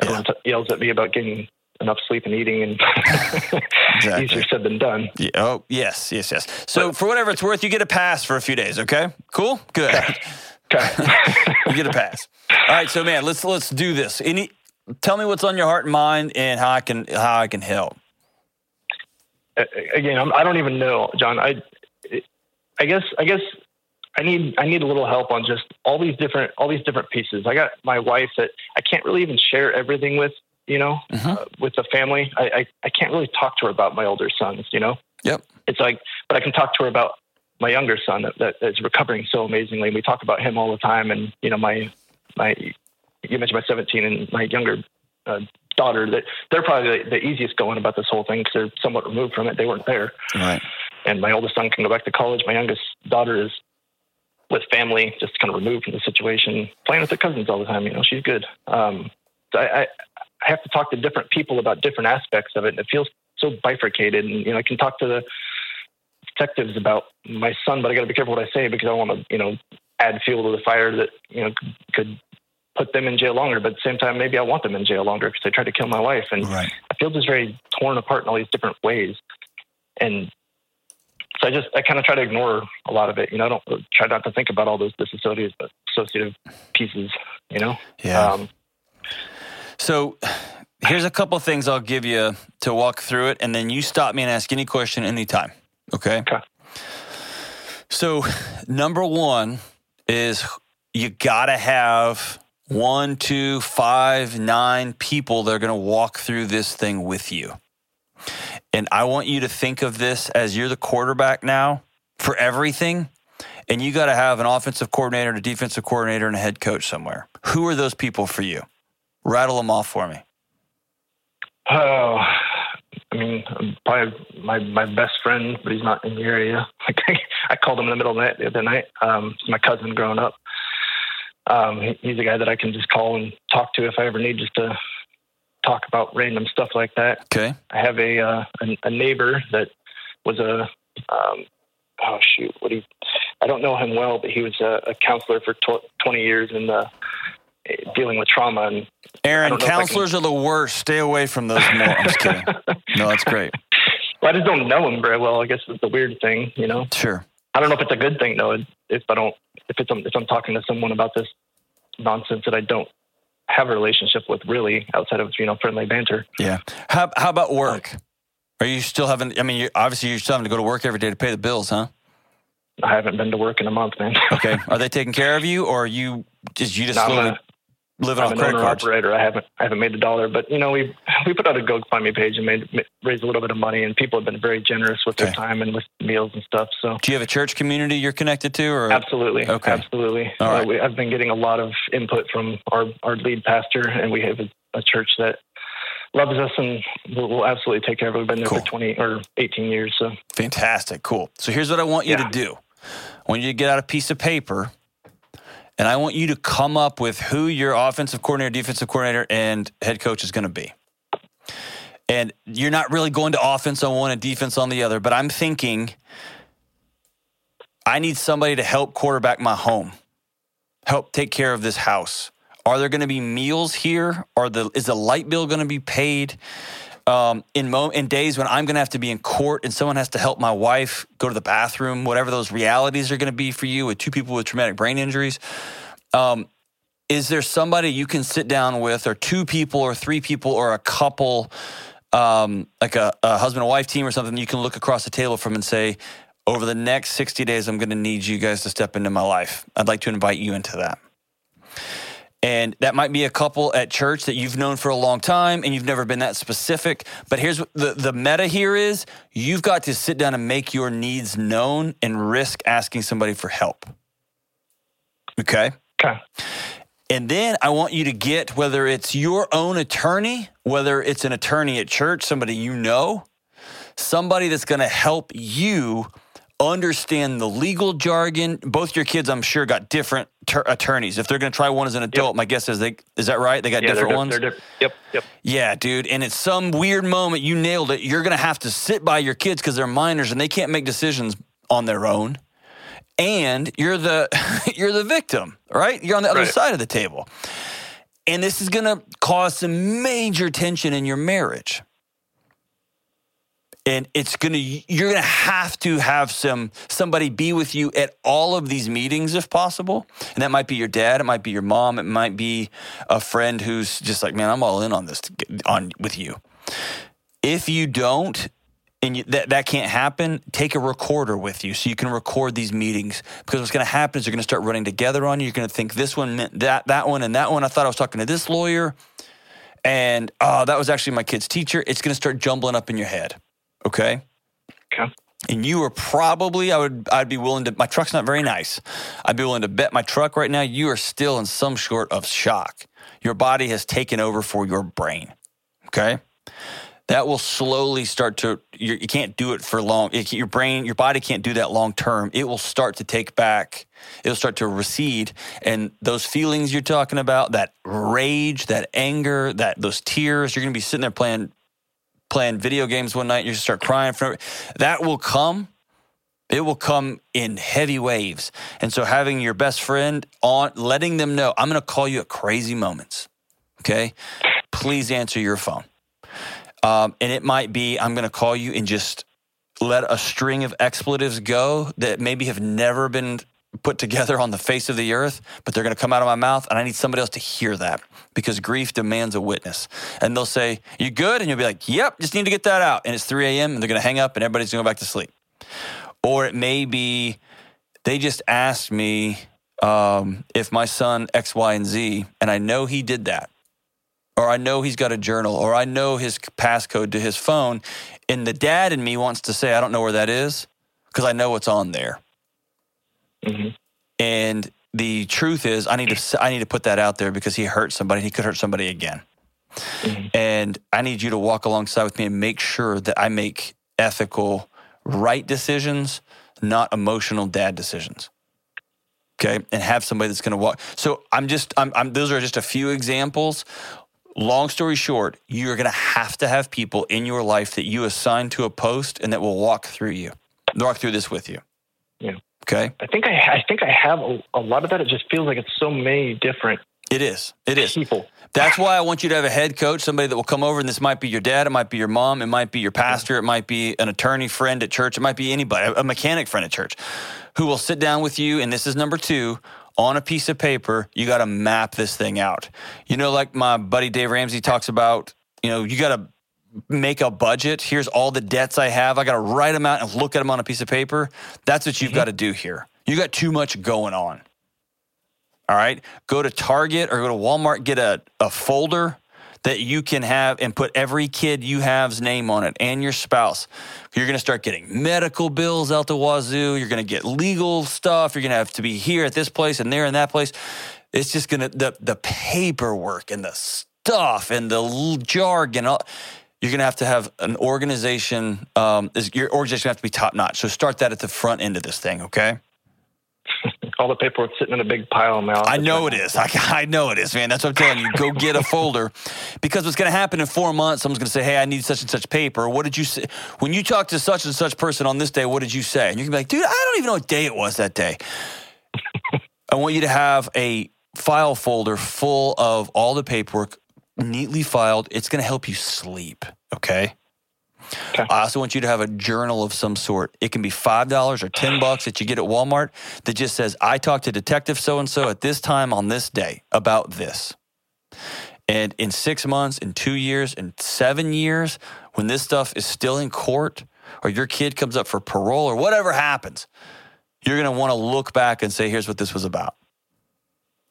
everyone t- yells at me about getting enough sleep and eating, and Exactly. easier said than done. Yeah, oh, yes, yes, yes. So, for whatever it's worth, you get a pass for a few days. Okay, cool, good. Okay. you get a pass. All right, so man, let's let's do this. Any, tell me what's on your heart and mind, and how I can how I can help. Again, I'm, I don't even know, John. I I guess I guess I need I need a little help on just all these different all these different pieces. I got my wife that I can't really even share everything with. You know, Mhm. uh, with the family, I, I I can't really talk to her about my older sons. You know. Yep. it's like, but I can talk to her about my younger son that, that is recovering so amazingly. And We talk about him all the time, and you know, my my you mentioned my 17 and my younger uh, daughter that they're probably the, the easiest going about this whole thing because they're somewhat removed from it. They weren't there, Right. and my oldest son can go back to college. My youngest daughter is with family, just kind of removed from the situation, playing with her cousins all the time. You know, she's good. Um, so I, I I have to talk to different people about different aspects of it, and it feels so bifurcated. And you know, I can talk to the detectives about my son, but I got to be careful what I say because I don't want to, you know, add fuel to the fire that you know could, could put them in jail longer. But at the same time, maybe I want them in jail longer because they tried to kill my wife, and Right. I feel just very torn apart in all these different ways. And so I just I kind of try to ignore a lot of it. You know, I don't try not to think about all those disassociative pieces. You know. Yeah. Um, So here's a couple things I'll give you to walk through it, and then you stop me and ask any question anytime. Okay. Okay. So number one is you gotta have one, two, five, nine people that are gonna walk through this thing with you. And I want you to think of this as you're the quarterback now for everything. And you got to have an offensive coordinator, and a defensive coordinator, and a head coach somewhere. Who are those people for you? Rattle them off for me. Oh, I mean, probably my my best friend, but he's not in the area. I called him in the middle of the night the other night. Um, my cousin growing up. Um, he- he's a guy that I can just call and talk to if I ever need just to talk about random stuff like that. Okay. I have a uh, a, a neighbor that was a um, oh shoot, what he I don't know him well, but he was a, a counselor for tw- 20 years in the dealing with trauma and Aaron, don't know if I can- counselors are the worst. Stay away from those more. I'm just kidding. No, that's great. well, I just don't know them very well. I guess it's the weird thing, you know. Sure. I don't know if it's a good thing though. If I don't, if it's if I'm talking to someone about this nonsense that I don't have a relationship with really outside of you know friendly banter. Yeah. How, how about work? Are you still having, I mean, you obviously you're still having to go to work every day to pay the bills, huh? I haven't been to work in a month, man. Okay. Are they taking care of you or are you just, you just No, slowly living I'm on credit cards? operator. I haven't I haven't made a dollar, but you know we we put out a GoFundMe page and made, ma- raised a little bit of money, and people have been very generous with Okay. their time and with meals and stuff. So Do you have a church community you're connected to or? absolutely, Okay. absolutely. All right. Uh, we, I've been getting a lot of input from our our lead pastor, and we have a, a church that loves us and will, will absolutely take care of it. We've been there Cool. for twenty or eighteen years. So Fantastic. Cool. So here's what I want you Yeah. to do. I want you to get out a piece of paper and I want you to come up with who your offensive coordinator, defensive coordinator, and head coach is going to be. And you're not really going to offense on one and defense on the other, but I'm thinking I need somebody to help quarterback my home, help take care of this house. Are there going to be meals here? Are the is the light bill going to be paid? Um, in mo- in days when I'm going to have to be in court and someone has to help my wife go to the bathroom, whatever those realities are going to be for you with two people with traumatic brain injuries. Um, is there somebody you can sit down with, or two people, or three people, or a couple, um, like a, a husband and wife team or something you can look across the table from and say, over the next 60 days, I'm going to need you guys to step into my life. I'd like to invite you into that. And that might be a couple at church that you've known for a long time and you've never been that specific. But here's the, the meta here is you've got to sit down and make your needs known and risk asking somebody for help. Okay. okay, And then I want you to get whether it's your own attorney, whether it's an attorney at church, somebody you know, somebody that's going to help you understand the legal jargon. Both your kids, I'm sure, got different ter- attorneys. If they're going to try one as an adult, my guess is they is that right? They got yeah, different they're, ones. They're different. Yep, yep. Yeah, dude. And at some weird moment, you nailed it. You're going to have to sit by your kids because they're minors and they can't make decisions on their own. And you're the you're the victim, right? You're on the other Right. side of the table. And this is going to cause some major tension in your marriage. And it's going to you're going to have to have some somebody be with you at all of these meetings if possible. And that might be your dad, it might be your mom, it might be a friend who's just like, "Man, I'm all in on this on with you." If you don't, and you, that that can't happen, take a recorder with you so you can record these meetings. Because what's going to happen is you're going to start running together on you. You're going to think this one meant that, that one, and that one. I thought I was talking to this lawyer, and oh, that was actually my kid's teacher. It's going to start jumbling up in your head. Okay. Okay. And you are probably, I would, I'd be willing to. My truck's not very nice. I'd be willing to bet my truck right now. You are still in some sort of shock. Your body has taken over for your brain. Okay that will slowly start to you you can't do it for long it, your brain your body can't do that long term it will start to take back it'll start to recede and those feelings you're talking about that rage that anger that those tears you're going to be sitting there playing playing video games one night and you start crying for that will come. It will come in heavy waves. And so having your best friend on letting them know i'm going to call you at crazy moments okay? Please answer your phone. Um, and it might be I'm going to call you and just let a string of expletives go that maybe have never been put together on the face of the earth, but they're going to come out of my mouth, and I need somebody else to hear that because grief demands a witness. And they'll say, "You good?" And you'll be like, "Yep, just need to get that out." And it's 3 a.m. and they're going to hang up, and everybody's going to go back to sleep. Or it may be they just asked me um, if my son X, Y, and Z, and I know he did that or I know he's got a journal, or I know his passcode to his phone. And the dad in me wants to say, I don't know where that is because I know what's on there. Hmm And the truth is, I need to I need to put that out there because he hurt somebody. He could hurt somebody again. Mhm. And I need you to walk alongside with me and make sure that I make ethical, right decisions, not emotional dad decisions. Okay, and have somebody that's going to walk. So I'm just, I'm, I'm, those are just a few examples. Long story short, you're going to have to have people in your life that you assign to a post and that will walk through you, walk through this with you. Yeah. Okay. I think I, I think I have a, a lot of that. It just feels like it's so many different It is. It is. people. That's why I want you to have a head coach, somebody that will come over, and this might be your dad, it might be your mom, it might be your pastor, it might be an attorney friend at church, it might be anybody, a mechanic friend at church, who will sit down with you. And this is number two on a piece of paper. You got to map this thing out. You know, like my buddy Dave Ramsey talks about, you know, you got to make a budget. Here's all the debts I have. I got to write them out and look at them on a piece of paper. That's what you've mm-hmm. got to do here. You got too much going on. All right. Go to Target or go to Walmart, get a, a folder that you can have and put every kid you have's name on it and your spouse. You're going to start getting medical bills out the wazoo. You're going to get legal stuff. You're going to have to be here at this place and there and that place. It's just going to, the, the paperwork and the stuff and the jargon. All, you're going to have to have an organization. Um, is, your organization have to be top notch. So start that at the front end of this thing. Okay. All the paperwork sitting in a big pile in my office. I know it is. I, I know it is, man. That's what I'm telling you. Go get a folder because what's going to happen in four months, someone's going to say, Hey, I need such and such paper. What did you say? When you talk to such and such person on this day, what did you say? And you're going to be like, Dude, I don't even know what day it was that day. I want you to have a file folder full of all the paperwork neatly filed. It's going to help you sleep. Okay. Okay. I also want you to have a journal of some sort. It can be five dollars or ten bucks that you get at Walmart that just says, "I talked to Detective so and so at this time on this day about this." And in six months, in two years, in seven years, when this stuff is still in court, or your kid comes up for parole, or whatever happens, you're going to want to look back and say, "Here's what this was about."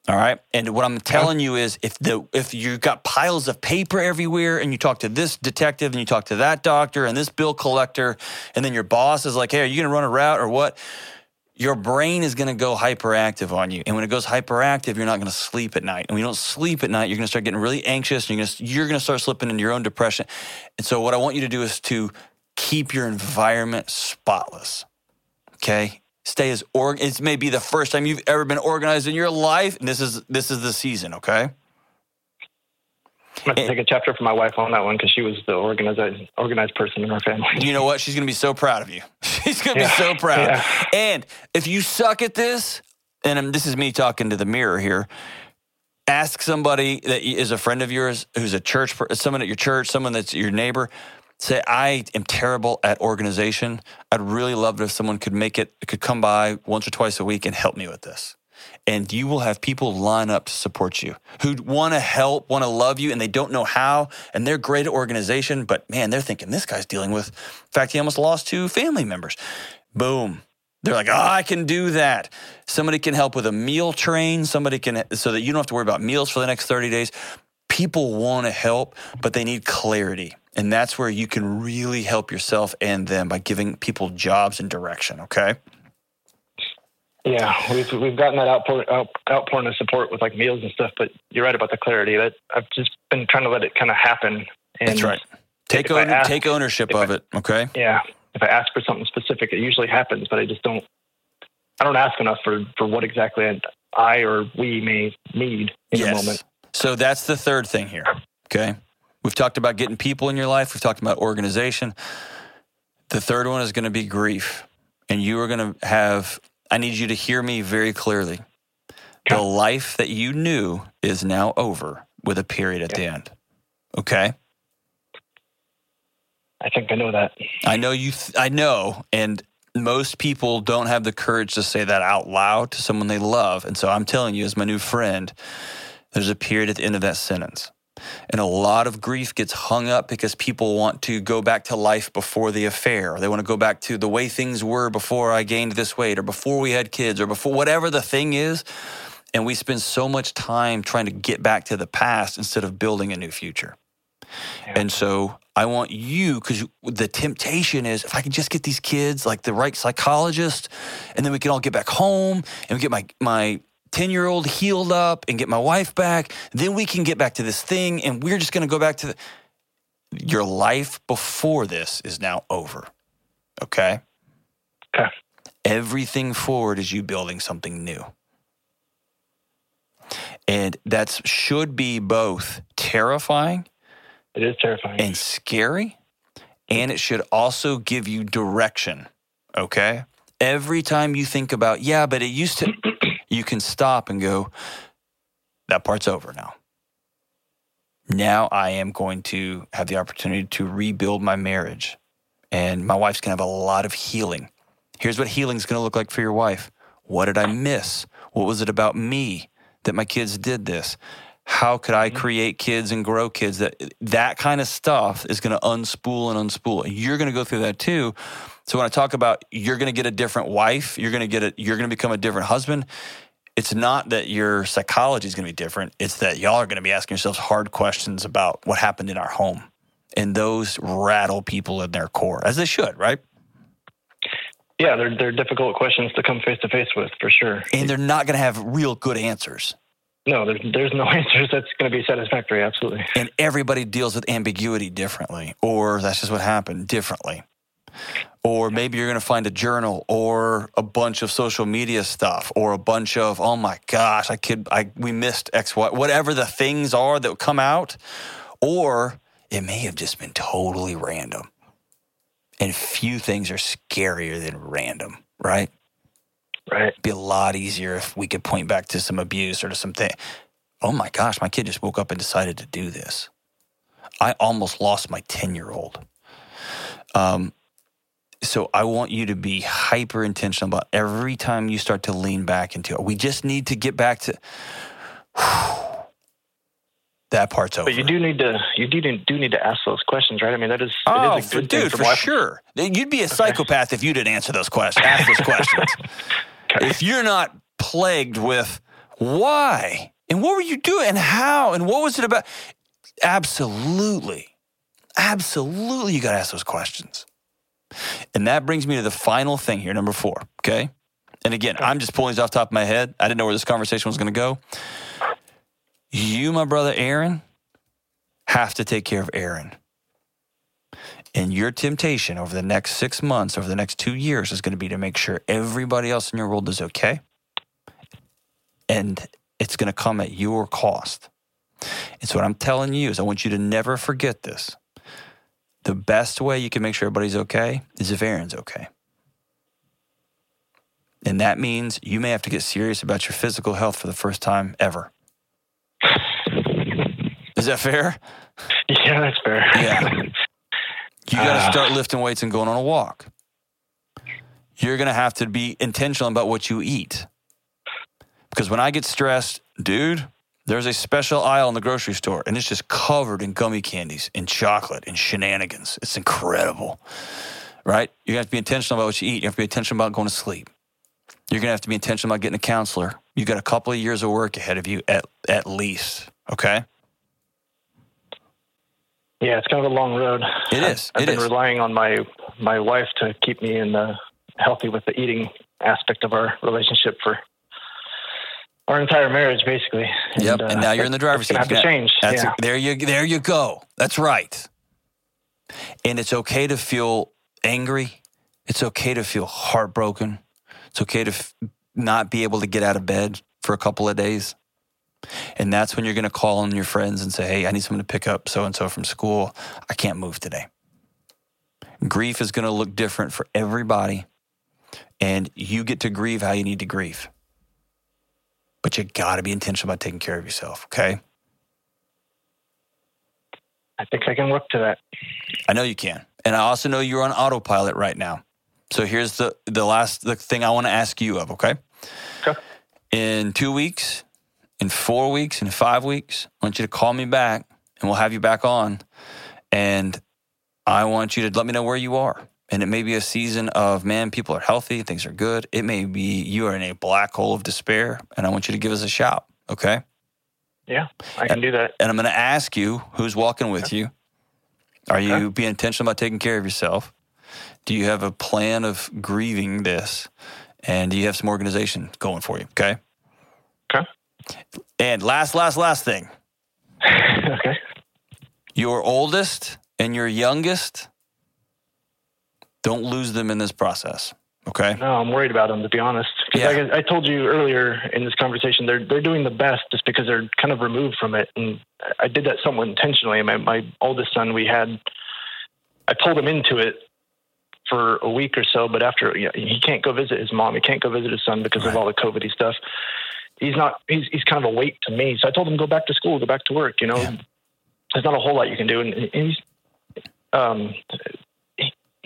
All right. And what I'm telling you is if the if you've got piles of paper everywhere and you talk to this detective and you talk to that doctor and this bill collector and then your boss is like, "Hey, are you going to run a route or what?" Your brain is going to go hyperactive on you. And when it goes hyperactive, you're not going to sleep at night. And when you don't sleep at night, you're going to start getting really anxious and you're to you're going to start slipping into your own depression. And so what I want you to do is to keep your environment spotless. Okay? Stay as org. It may be the first time you've ever been organized in your life, and this is this is the season. Okay. I'm going to take a chapter from my wife on that one because she was the organized organized person in our family. You know what? She's gonna be so proud of you. She's gonna Yeah. be so proud. Yeah. And if you suck at this, and this is me talking to the mirror here. Ask somebody that is a friend of yours, who's a church, someone at your church, someone that's your neighbor. Say, I am terrible at organization. I'd really love it if someone could make it, could come by once or twice a week and help me with this. And you will have people line up to support you who want to help, want to love you, and they don't know how. And they're great at organization, but man, they're thinking this guy's dealing with. In fact, he almost lost two family members. Boom. They're like, oh, I can do that. Somebody can help with a meal train. Somebody can, so that you don't have to worry about meals for the next 30 days. People want to help, but they need clarity. And that's where you can really help yourself and them by giving people jobs and direction. Okay. Yeah, we've we've gotten that outpour, out, outpouring of support with like meals and stuff. But you're right about the clarity. That I've just been trying to let it kind of happen. And That's right. Take, owner, ask- take ownership of I- it. Okay. Yeah, if I ask for something specific, it usually happens. But I just don't. I don't ask enough for for what exactly I, I or we may need in the moment. So that's the third thing here. Okay. We've talked about getting people in your life. We've talked about organization. The third one is going to be grief. And you are going to have, I need you to hear me very clearly. The life that you knew is now over with a period at the end. Okay. I think I know that. I know you, th- I know. And most people don't have the courage to say that out loud to someone they love. And so I'm telling you, as my new friend, there's a period at the end of that sentence. And a lot of grief gets hung up because people want to go back to life before the affair, or they want to go back to the way things were before I gained this weight, or before we had kids, or before whatever the thing is. And we spend so much time trying to get back to the past instead of building a new future. And so I want you, because the temptation is if I can just get these kids like the right psychologist, and then we can all get back home and we get my, my 10 year old healed up and get my wife back, then we can get back to this thing and we're just going to go back to the. Your life before this is now over. Okay? Okay. Everything forward is you building something new. And that should be both terrifying It is terrifying. and scary, and it should also give you direction. Okay. Every time you think about, yeah, but it used to, you can stop and go, that part's over now. Now I am going to have the opportunity to rebuild my marriage. And my wife's going to have a lot of healing. Here's what healing's going to look like for your wife. What did I miss? What was it about me that my kids did this? How could I mm-hmm. create kids and grow kids? That that kind of stuff is going to unspool and unspool. And you're going to go through that too. So when I talk about you're going to get a different wife, you're going to get a you're going to become a different husband. It's not that your psychology is going to be different. It's that y'all are going to be asking yourselves hard questions about what happened in our home. And those rattle people in their core, as they should, right? yeah, they're they're difficult questions to come face to face with for sure. And they're not going to have real good answers. No, there's there's no answers that's going to be satisfactory. Absolutely. And everybody deals with ambiguity differently, or that's just what happened differently. Or maybe you're going to find a journal or a bunch of social media stuff or a bunch of, oh my gosh, I could, I, we missed X, Y, whatever the things are that come out. Or it may have just been totally random. And few things are scarier than random, right? Right. It'd be a lot easier if we could point back to some abuse or to something. Oh my gosh, my kid just woke up and decided to do this. I almost lost my 10 year old. Um, so I want you to be hyper intentional about every time you start to lean back into it. We just need to get back to that part's over. But you do need to you do need, do need to ask those questions, right? I mean, that is Oh, is a oh, for, dude, for sure. You'd be a psychopath if you didn't answer those questions. Ask those questions. Okay. If you're not plagued with why and what were you doing and how and what was it about, absolutely, absolutely, you got to ask those questions. And that brings me to the final thing here, number four. Okay. And again, I'm just pulling these off the top of my head. I didn't know where this conversation was going to go. You, my brother Aaron, have to take care of Aaron. And your temptation over the next six months, over the next two years, is going to be to make sure everybody else in your world is okay. And it's going to come at your cost. And so, what I'm telling you is, I want you to never forget this. The best way you can make sure everybody's okay is if Aaron's okay. And that means you may have to get serious about your physical health for the first time ever. Is that fair? Yeah, that's fair. Yeah. You got to Ah. start lifting weights and going on a walk. You're going to have to be intentional about what you eat. Because when I get stressed, dude, there's a special aisle in the grocery store and it's just covered in gummy candies and chocolate and shenanigans. It's incredible. Right? You have to be intentional about what you eat. You have to be intentional about going to sleep. You're going to have to be intentional about getting a counselor. You've got a couple of years of work ahead of you at, at least. Okay? Yeah, it's kind of a long road. It is. I've It been is. relying on my my wife to keep me in the healthy with the eating aspect of our relationship for our entire marriage, basically. Yep, and uh, now you're in the driver's seat. Have to change. That's yeah. there you there you go. That's right. And it's okay to feel angry. It's okay to feel heartbroken. It's okay to f- not be able to get out of bed for a couple of days. And that's when you're going to call on your friends and say, "Hey, I need someone to pick up so and so from school. I can't move today." Grief is going to look different for everybody, and you get to grieve how you need to grieve. But you got to be intentional about taking care of yourself, okay? I think I can work to that. I know you can. And I also know you're on autopilot right now. So here's the the last the thing I want to ask you of, okay? Okay. In 2 weeks, in 4 weeks, in 5 weeks, I want you to call me back and we'll have you back on and I want you to let me know where you are. And it may be a season of man, people are healthy, things are good. It may be you are in a black hole of despair and I want you to give us a shout, okay? Yeah, I can do that. and I'm going to ask you who's walking with you. Are you being intentional about taking care of yourself? Do you have a plan of grieving this? And do you have some organization going for you? Okay. Okay. And last, last, last thing okay. your oldest and your youngest, don't lose them in this process. Okay. No, I'm worried about them to be honest, Because Yeah. like I, told you earlier in this conversation, they're they're doing the best just because they're kind of removed from it, and I did that somewhat intentionally. My my oldest son, we had, I pulled him into it for a week or so, but after you know, he can't go visit his mom, he can't go visit his son because of all the COVID stuff. He's not. He's he's kind of a weight to me. So I told him go back to school, go back to work. You know, Yeah. there's not a whole lot you can do, and, and he's um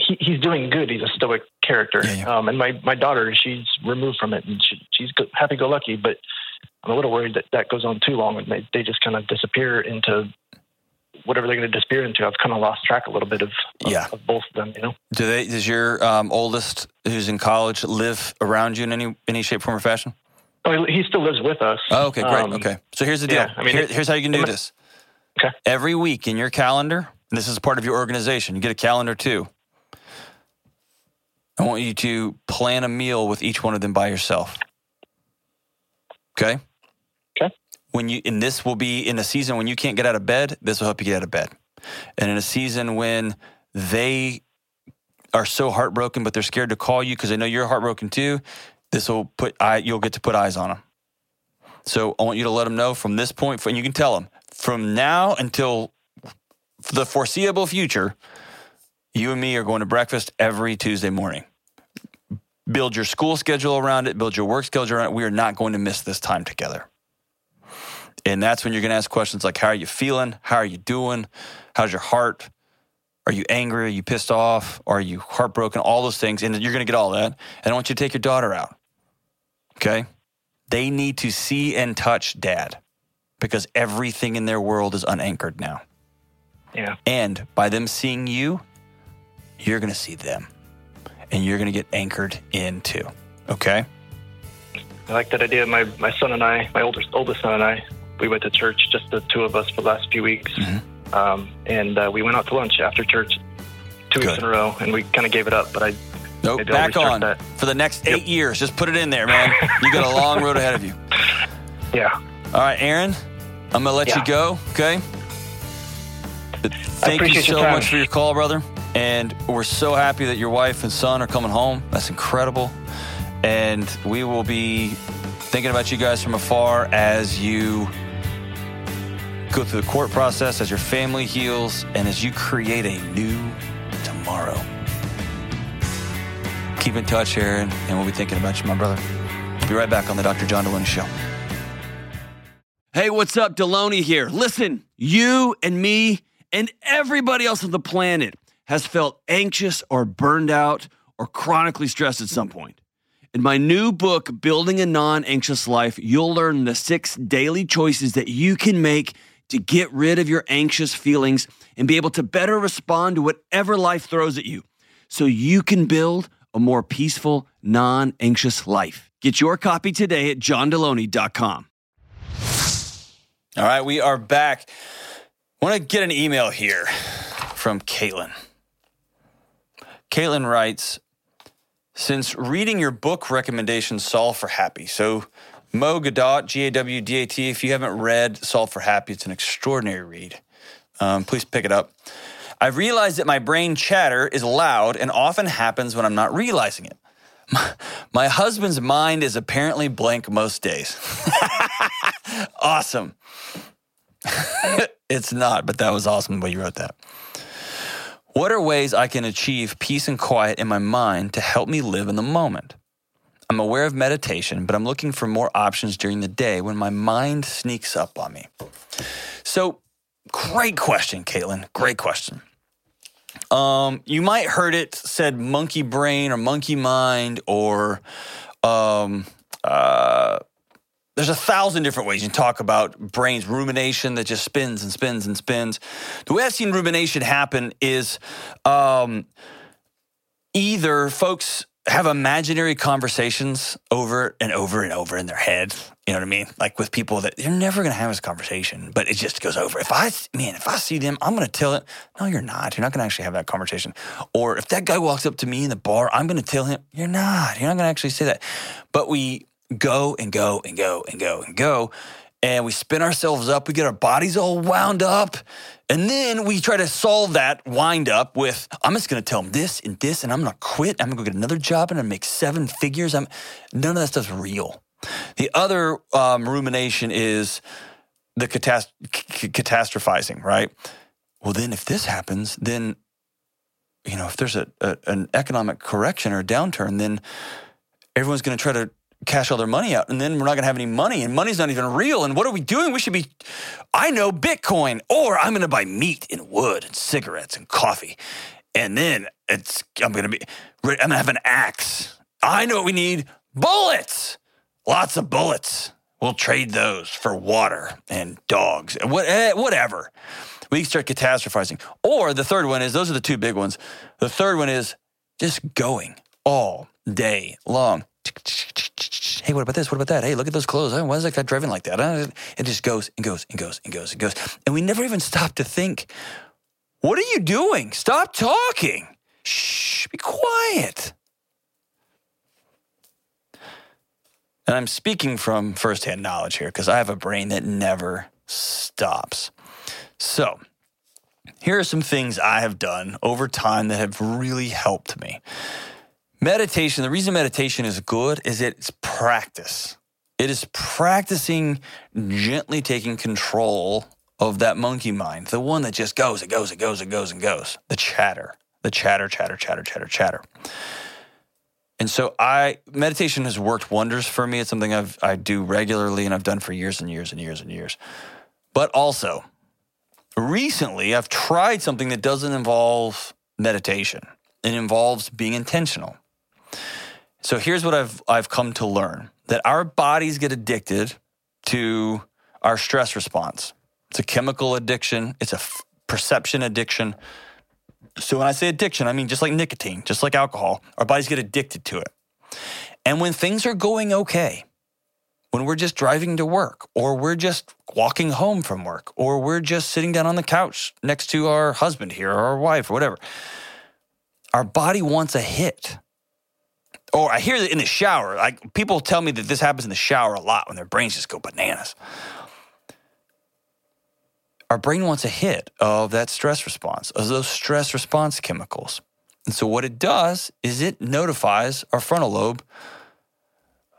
he, he's doing good. He's a stoic character. Yeah, yeah. Um, and my, my daughter, she's removed from it and she, she's happy go lucky, but I'm a little worried that that goes on too long and they, they just kind of disappear into whatever they're going to disappear into. I've kind of lost track a little bit of, of, Yeah. of both of them, you know? Do they? Does your um, oldest, who's in college, live around you in any any shape, form, or fashion? Oh, he still lives with us. Oh, okay, great. Um, okay, so here's the deal. yeah, I mean, Here- here's how you can do this. Okay. Every week in your calendar, and this is part of your organization. You get a calendar too. I want you to plan a meal with each one of them by yourself. Okay. Okay. When you and this will be in a season when you can't get out of bed. This will help you get out of bed, and in a season when they are so heartbroken, but they're scared to call you because they know you're heartbroken too. This will put eye, you'll get to put eyes on them. So I want you to let them know from this point, and you can tell them from now until the foreseeable future, you and me are going to breakfast every Tuesday morning. Build your school schedule around it, build your work schedule around it. We are not going to miss this time together. And that's when you're going to ask questions like, How are you feeling? How are you doing? How's your heart? Are you angry? Are you pissed off? Are you heartbroken? All those things. And you're going to get all that. And I want you to take your daughter out. Okay? They need to see and touch dad because everything in their world is unanchored now. Yeah. And by them seeing you, you're going to see them and you're going to get anchored in too. Okay? I like that idea. My, my son and I, my oldest, oldest son and I, we went to church, just the two of us for the last few weeks. Mhm. Um, and uh, we went out to lunch after church two Good. weeks in a row and we kind of gave it up, but I, Nope, Maybe back on that. for the next Yep. eight years. Just put it in there, man. You got a long road ahead of you. yeah. All right, Aaron, I'm going to let you go, okay? But Thank you so much for your call, brother. And we're so happy that your wife and son are coming home. That's incredible. And we will be thinking about you guys from afar as you go through the court process, as your family heals, and as you create a new tomorrow. Keep in touch, Aaron, and we'll be thinking about you, my brother. Be right back on the Dr. John Delony Show. Hey, what's up? Delony here. Listen, you and me and everybody else on the planet has felt anxious or burned out or chronically stressed at some point. In my new book, Building a Non Anxious Life, you'll learn the six daily choices that you can make to get rid of your anxious feelings and be able to better respond to whatever life throws at you so you can build a more peaceful, non anxious life. Get your copy today at johndelony.com. All right, we are back. I want to get an email here from Caitlin. Caitlin writes, since reading your book recommendation, Solve for Happy. So, Mo Gawdat, G A W D A T, if you haven't read Solve for Happy, it's an extraordinary read. Um, please pick it up. I've realized that my brain chatter is loud and often happens when I'm not realizing it. My, my husband's mind is apparently blank most days. awesome. it's not, but that was awesome the way you wrote that. What are ways I can achieve peace and quiet in my mind to help me live in the moment? I'm aware of meditation, but I'm looking for more options during the day when my mind sneaks up on me. So, great question, Caitlin. Great question. Um, you might heard it said monkey brain or monkey mind or um, uh, there's a thousand different ways you talk about brains rumination that just spins and spins and spins. The way i've seen rumination happen is um, either folks have imaginary conversations over and over and over in their head you know what i mean? Like with people that you're never going to have this conversation but it just goes over. If i man if i see them i'm going to tell it no you're not. You're not going to actually have that conversation. Or if that guy walks up to me in the bar i'm going to tell him you're not. You're not going to actually say that. But we go and go and go and go and go and we spin ourselves up. We get our bodies all wound up. And then we try to solve that wind up with, I'm just to tell them this and this, and I'm to quit. I'm to go get another job and I'm gonna make seven figures. I'm, none of that stuff's real. The other um, rumination is the catast- c- catastrophizing, right? Well, then if this happens, then, you know, if there's a, a an economic correction or downturn, then everyone's going to try to cash all their money out and then we're not going to have any money and money's not even real and what are we doing? We should be i know bitcoin or i'm going to buy meat and wood and cigarettes and coffee and then it's i'm going to be i'm going to have an axe. I know what we need bullets! Lots of bullets. We'll trade those for water and dogs and what, eh, whatever. We start catastrophizing. Or the third one is those are the two big ones. The third one is just going all day long hey, what about this? What about that? Hey, look at those clothes. Why is that guy driving like that? It just goes and goes and goes and goes and goes. And we never even stop to think, what are you doing? Stop talking. Shh, be quiet. And I'm speaking from firsthand knowledge here because I have a brain that never stops. So, here are some things I have done over time that have really helped me. Meditation, the reason meditation is good is it's practice. It is practicing gently taking control of that monkey mind, the one that just goes, it goes, it goes, it goes, and goes. The chatter, the chatter, chatter, chatter, chatter, chatter. And so I meditation has worked wonders for me. It's something I've I do regularly and I've done for years and years and years and years. But also, recently I've tried something that doesn't involve meditation. It involves being intentional. So here's what I've I've come to learn that our bodies get addicted to our stress response. It's a chemical addiction, it's a f- perception addiction. So when I say addiction, I mean just like nicotine, just like alcohol, our bodies get addicted to it. And when things are going okay, when we're just driving to work or we're just walking home from work or we're just sitting down on the couch next to our husband here or our wife or whatever, our body wants a hit or I hear that in the shower. Like people tell me that this happens in the shower a lot when their brains just go bananas. Our brain wants a hit of that stress response, of those stress response chemicals. And so what it does is it notifies our frontal lobe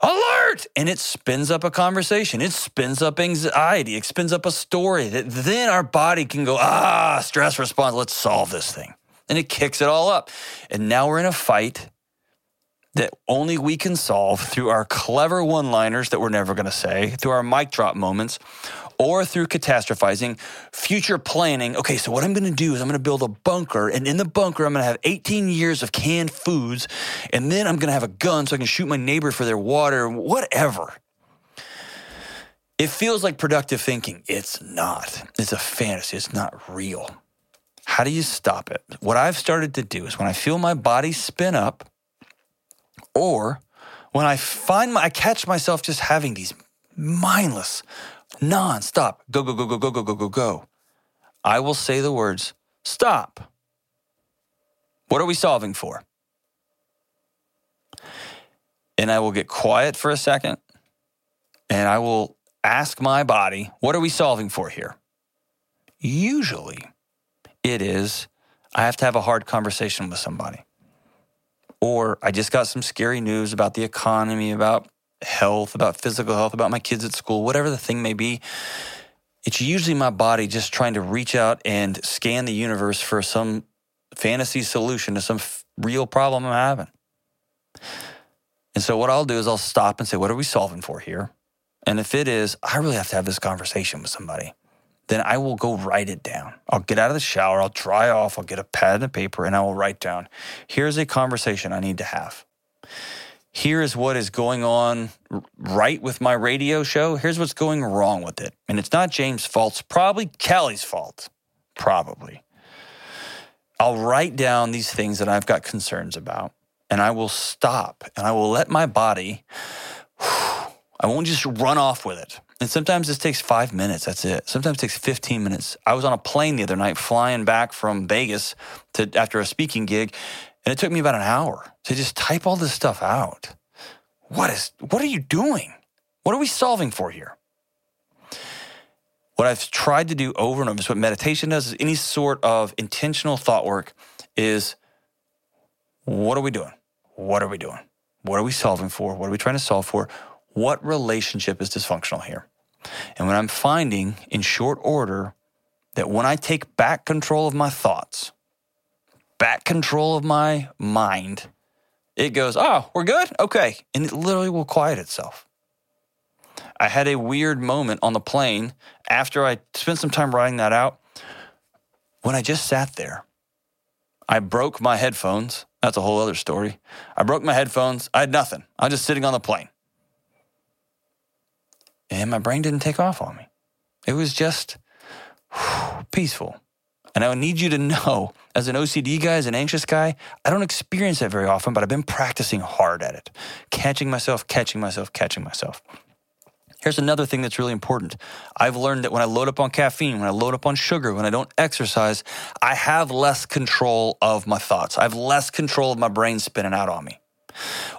alert and it spins up a conversation it spins up anxiety it spins up a story that then our body can go ah stress response let's solve this thing and it kicks it all up and now we're in a fight that only we can solve through our clever one liners that we're never going to say, through our mic drop moments, or through catastrophizing, future planning. Okay, so what I'm going to do is I'm going to build a bunker, and in the bunker, I'm going to have 18 years of canned foods, and then I'm going to have a gun so I can shoot my neighbor for their water, whatever. It feels like productive thinking. It's not. It's a fantasy. It's not real. How do you stop it? What I've started to do is when I feel my body spin up, or when I find my, I catch myself just having these mindless, nonstop go, go, go, go, go, go, go, go, go, I will say the words, stop. What are we solving for? And I will get quiet for a second and I will ask my body, what are we solving for here? Usually it is, I have to have a hard conversation with somebody or I just got some scary news about the economy, about health, about physical health, about my kids at school, whatever the thing may be. It's usually my body just trying to reach out and scan the universe for some fantasy solution to some f- real problem I'm having. And so, what I'll do is I'll stop and say, What are we solving for here? And if it is, I really have to have this conversation with somebody then I will go write it down. I'll get out of the shower, I'll dry off, I'll get a pad and a paper, and I will write down here's a conversation I need to have. Here is what is going on right with my radio show. Here's what's going wrong with it. And it's not James' fault, it's probably Kelly's fault. Probably. I'll write down these things that I've got concerns about, and I will stop and I will let my body, I won't just run off with it. And sometimes this takes five minutes. That's it. Sometimes it takes 15 minutes. I was on a plane the other night flying back from Vegas to after a speaking gig, and it took me about an hour to just type all this stuff out. What is what are you doing? What are we solving for here? what I've tried to do over and over is what meditation does, is any sort of intentional thought work is what are we doing? What are we doing? What are we solving for? What are we trying to solve for? What relationship is dysfunctional here? And when I'm finding in short order that when I take back control of my thoughts, back control of my mind, it goes, oh, we're good? Okay. And it literally will quiet itself. I had a weird moment on the plane after I spent some time writing that out. When I just sat there, I broke my headphones. That's a whole other story. I broke my headphones. I had nothing. I was just sitting on the plane. And my brain didn't take off on me. It was just whew, peaceful. And I need you to know, as an OCD guy, as an anxious guy, I don't experience that very often, but I've been practicing hard at it, catching myself, catching myself, catching myself. Here's another thing that's really important. I've learned that when I load up on caffeine, when I load up on sugar, when I don't exercise, I have less control of my thoughts. I have less control of my brain spinning out on me.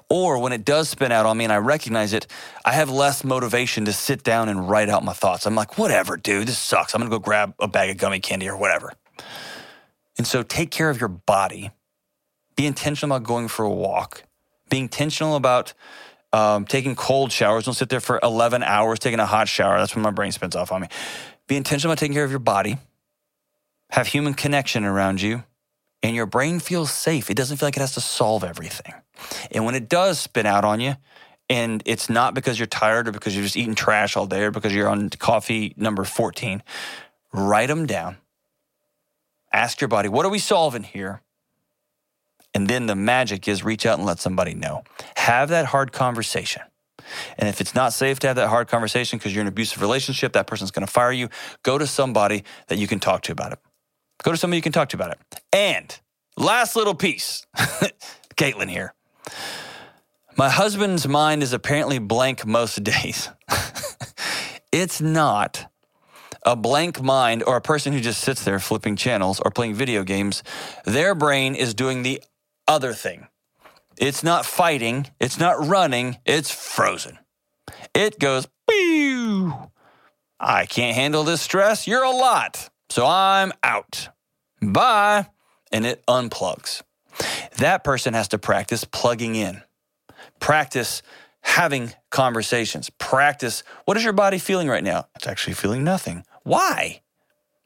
Or when it does spin out on me and I recognize it, I have less motivation to sit down and write out my thoughts. I'm like, whatever, dude, this sucks. I'm gonna go grab a bag of gummy candy or whatever. And so take care of your body. Be intentional about going for a walk. Be intentional about um, taking cold showers. Don't sit there for 11 hours taking a hot shower. That's when my brain spins off on me. Be intentional about taking care of your body. Have human connection around you. And your brain feels safe. It doesn't feel like it has to solve everything. And when it does spin out on you, and it's not because you're tired or because you're just eating trash all day or because you're on coffee number 14, write them down Ask your body, what are we solving here? And then the magic is reach out and let somebody know. Have that hard conversation. And if it's not safe to have that hard conversation because you're in an abusive relationship, that person's going to fire you, go to somebody that you can talk to about it. Go to somebody you can talk to about it. And last little piece Caitlin here. My husband's mind is apparently blank most days. it's not a blank mind or a person who just sits there flipping channels or playing video games, their brain is doing the other thing. It's not fighting, it's not running, it's frozen. It goes, Pew! I can't handle this stress. You're a lot. So I'm out. Bye. And it unplugs. That person has to practice plugging in, practice having conversations, practice what is your body feeling right now? It's actually feeling nothing. Why?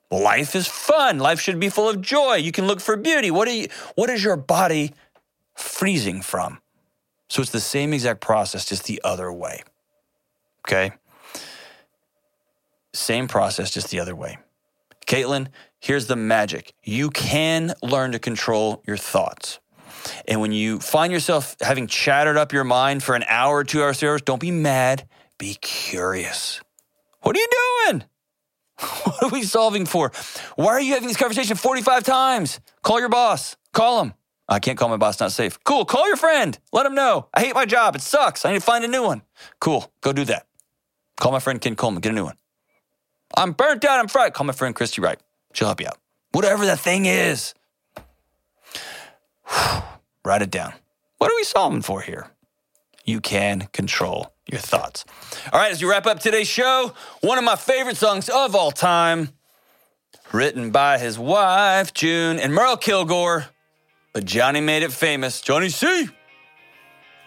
Life is fun. Life should be full of joy. You can look for beauty. What, are you, what is your body freezing from? So it's the same exact process, just the other way. Okay? Same process, just the other way. Caitlin, here's the magic you can learn to control your thoughts. And when you find yourself having chattered up your mind for an hour, two hours, three hours, don't be mad, be curious. What are you doing? What are we solving for? Why are you having this conversation 45 times? Call your boss. Call him. I can't call my boss, not safe. Cool. Call your friend. Let him know. I hate my job. It sucks. I need to find a new one. Cool. Go do that. Call my friend Ken Coleman. Get a new one. I'm burnt out. I'm fried. Call my friend Christy Wright. She'll help you out. Whatever the thing is. Write it down. What are we solving for here? You can control your thoughts. All right, as we wrap up today's show, one of my favorite songs of all time, written by his wife, June, and Merle Kilgore, but Johnny made it famous. Johnny C.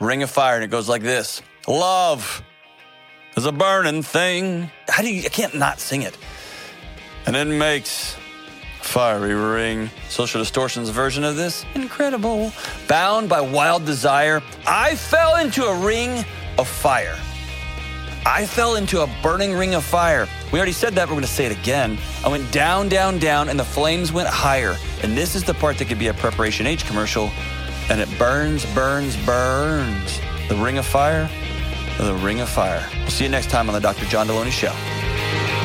Ring of Fire, and it goes like this Love is a burning thing. How do you, I can't not sing it. And it makes fiery ring. Social Distortion's version of this, incredible. Bound by wild desire, I fell into a ring of fire. I fell into a burning ring of fire. We already said that, we're gonna say it again. I went down, down, down, and the flames went higher. And this is the part that could be a Preparation H commercial. And it burns, burns, burns. The ring of fire, the Ring of Fire. We'll see you next time on the Dr. John Delony Show.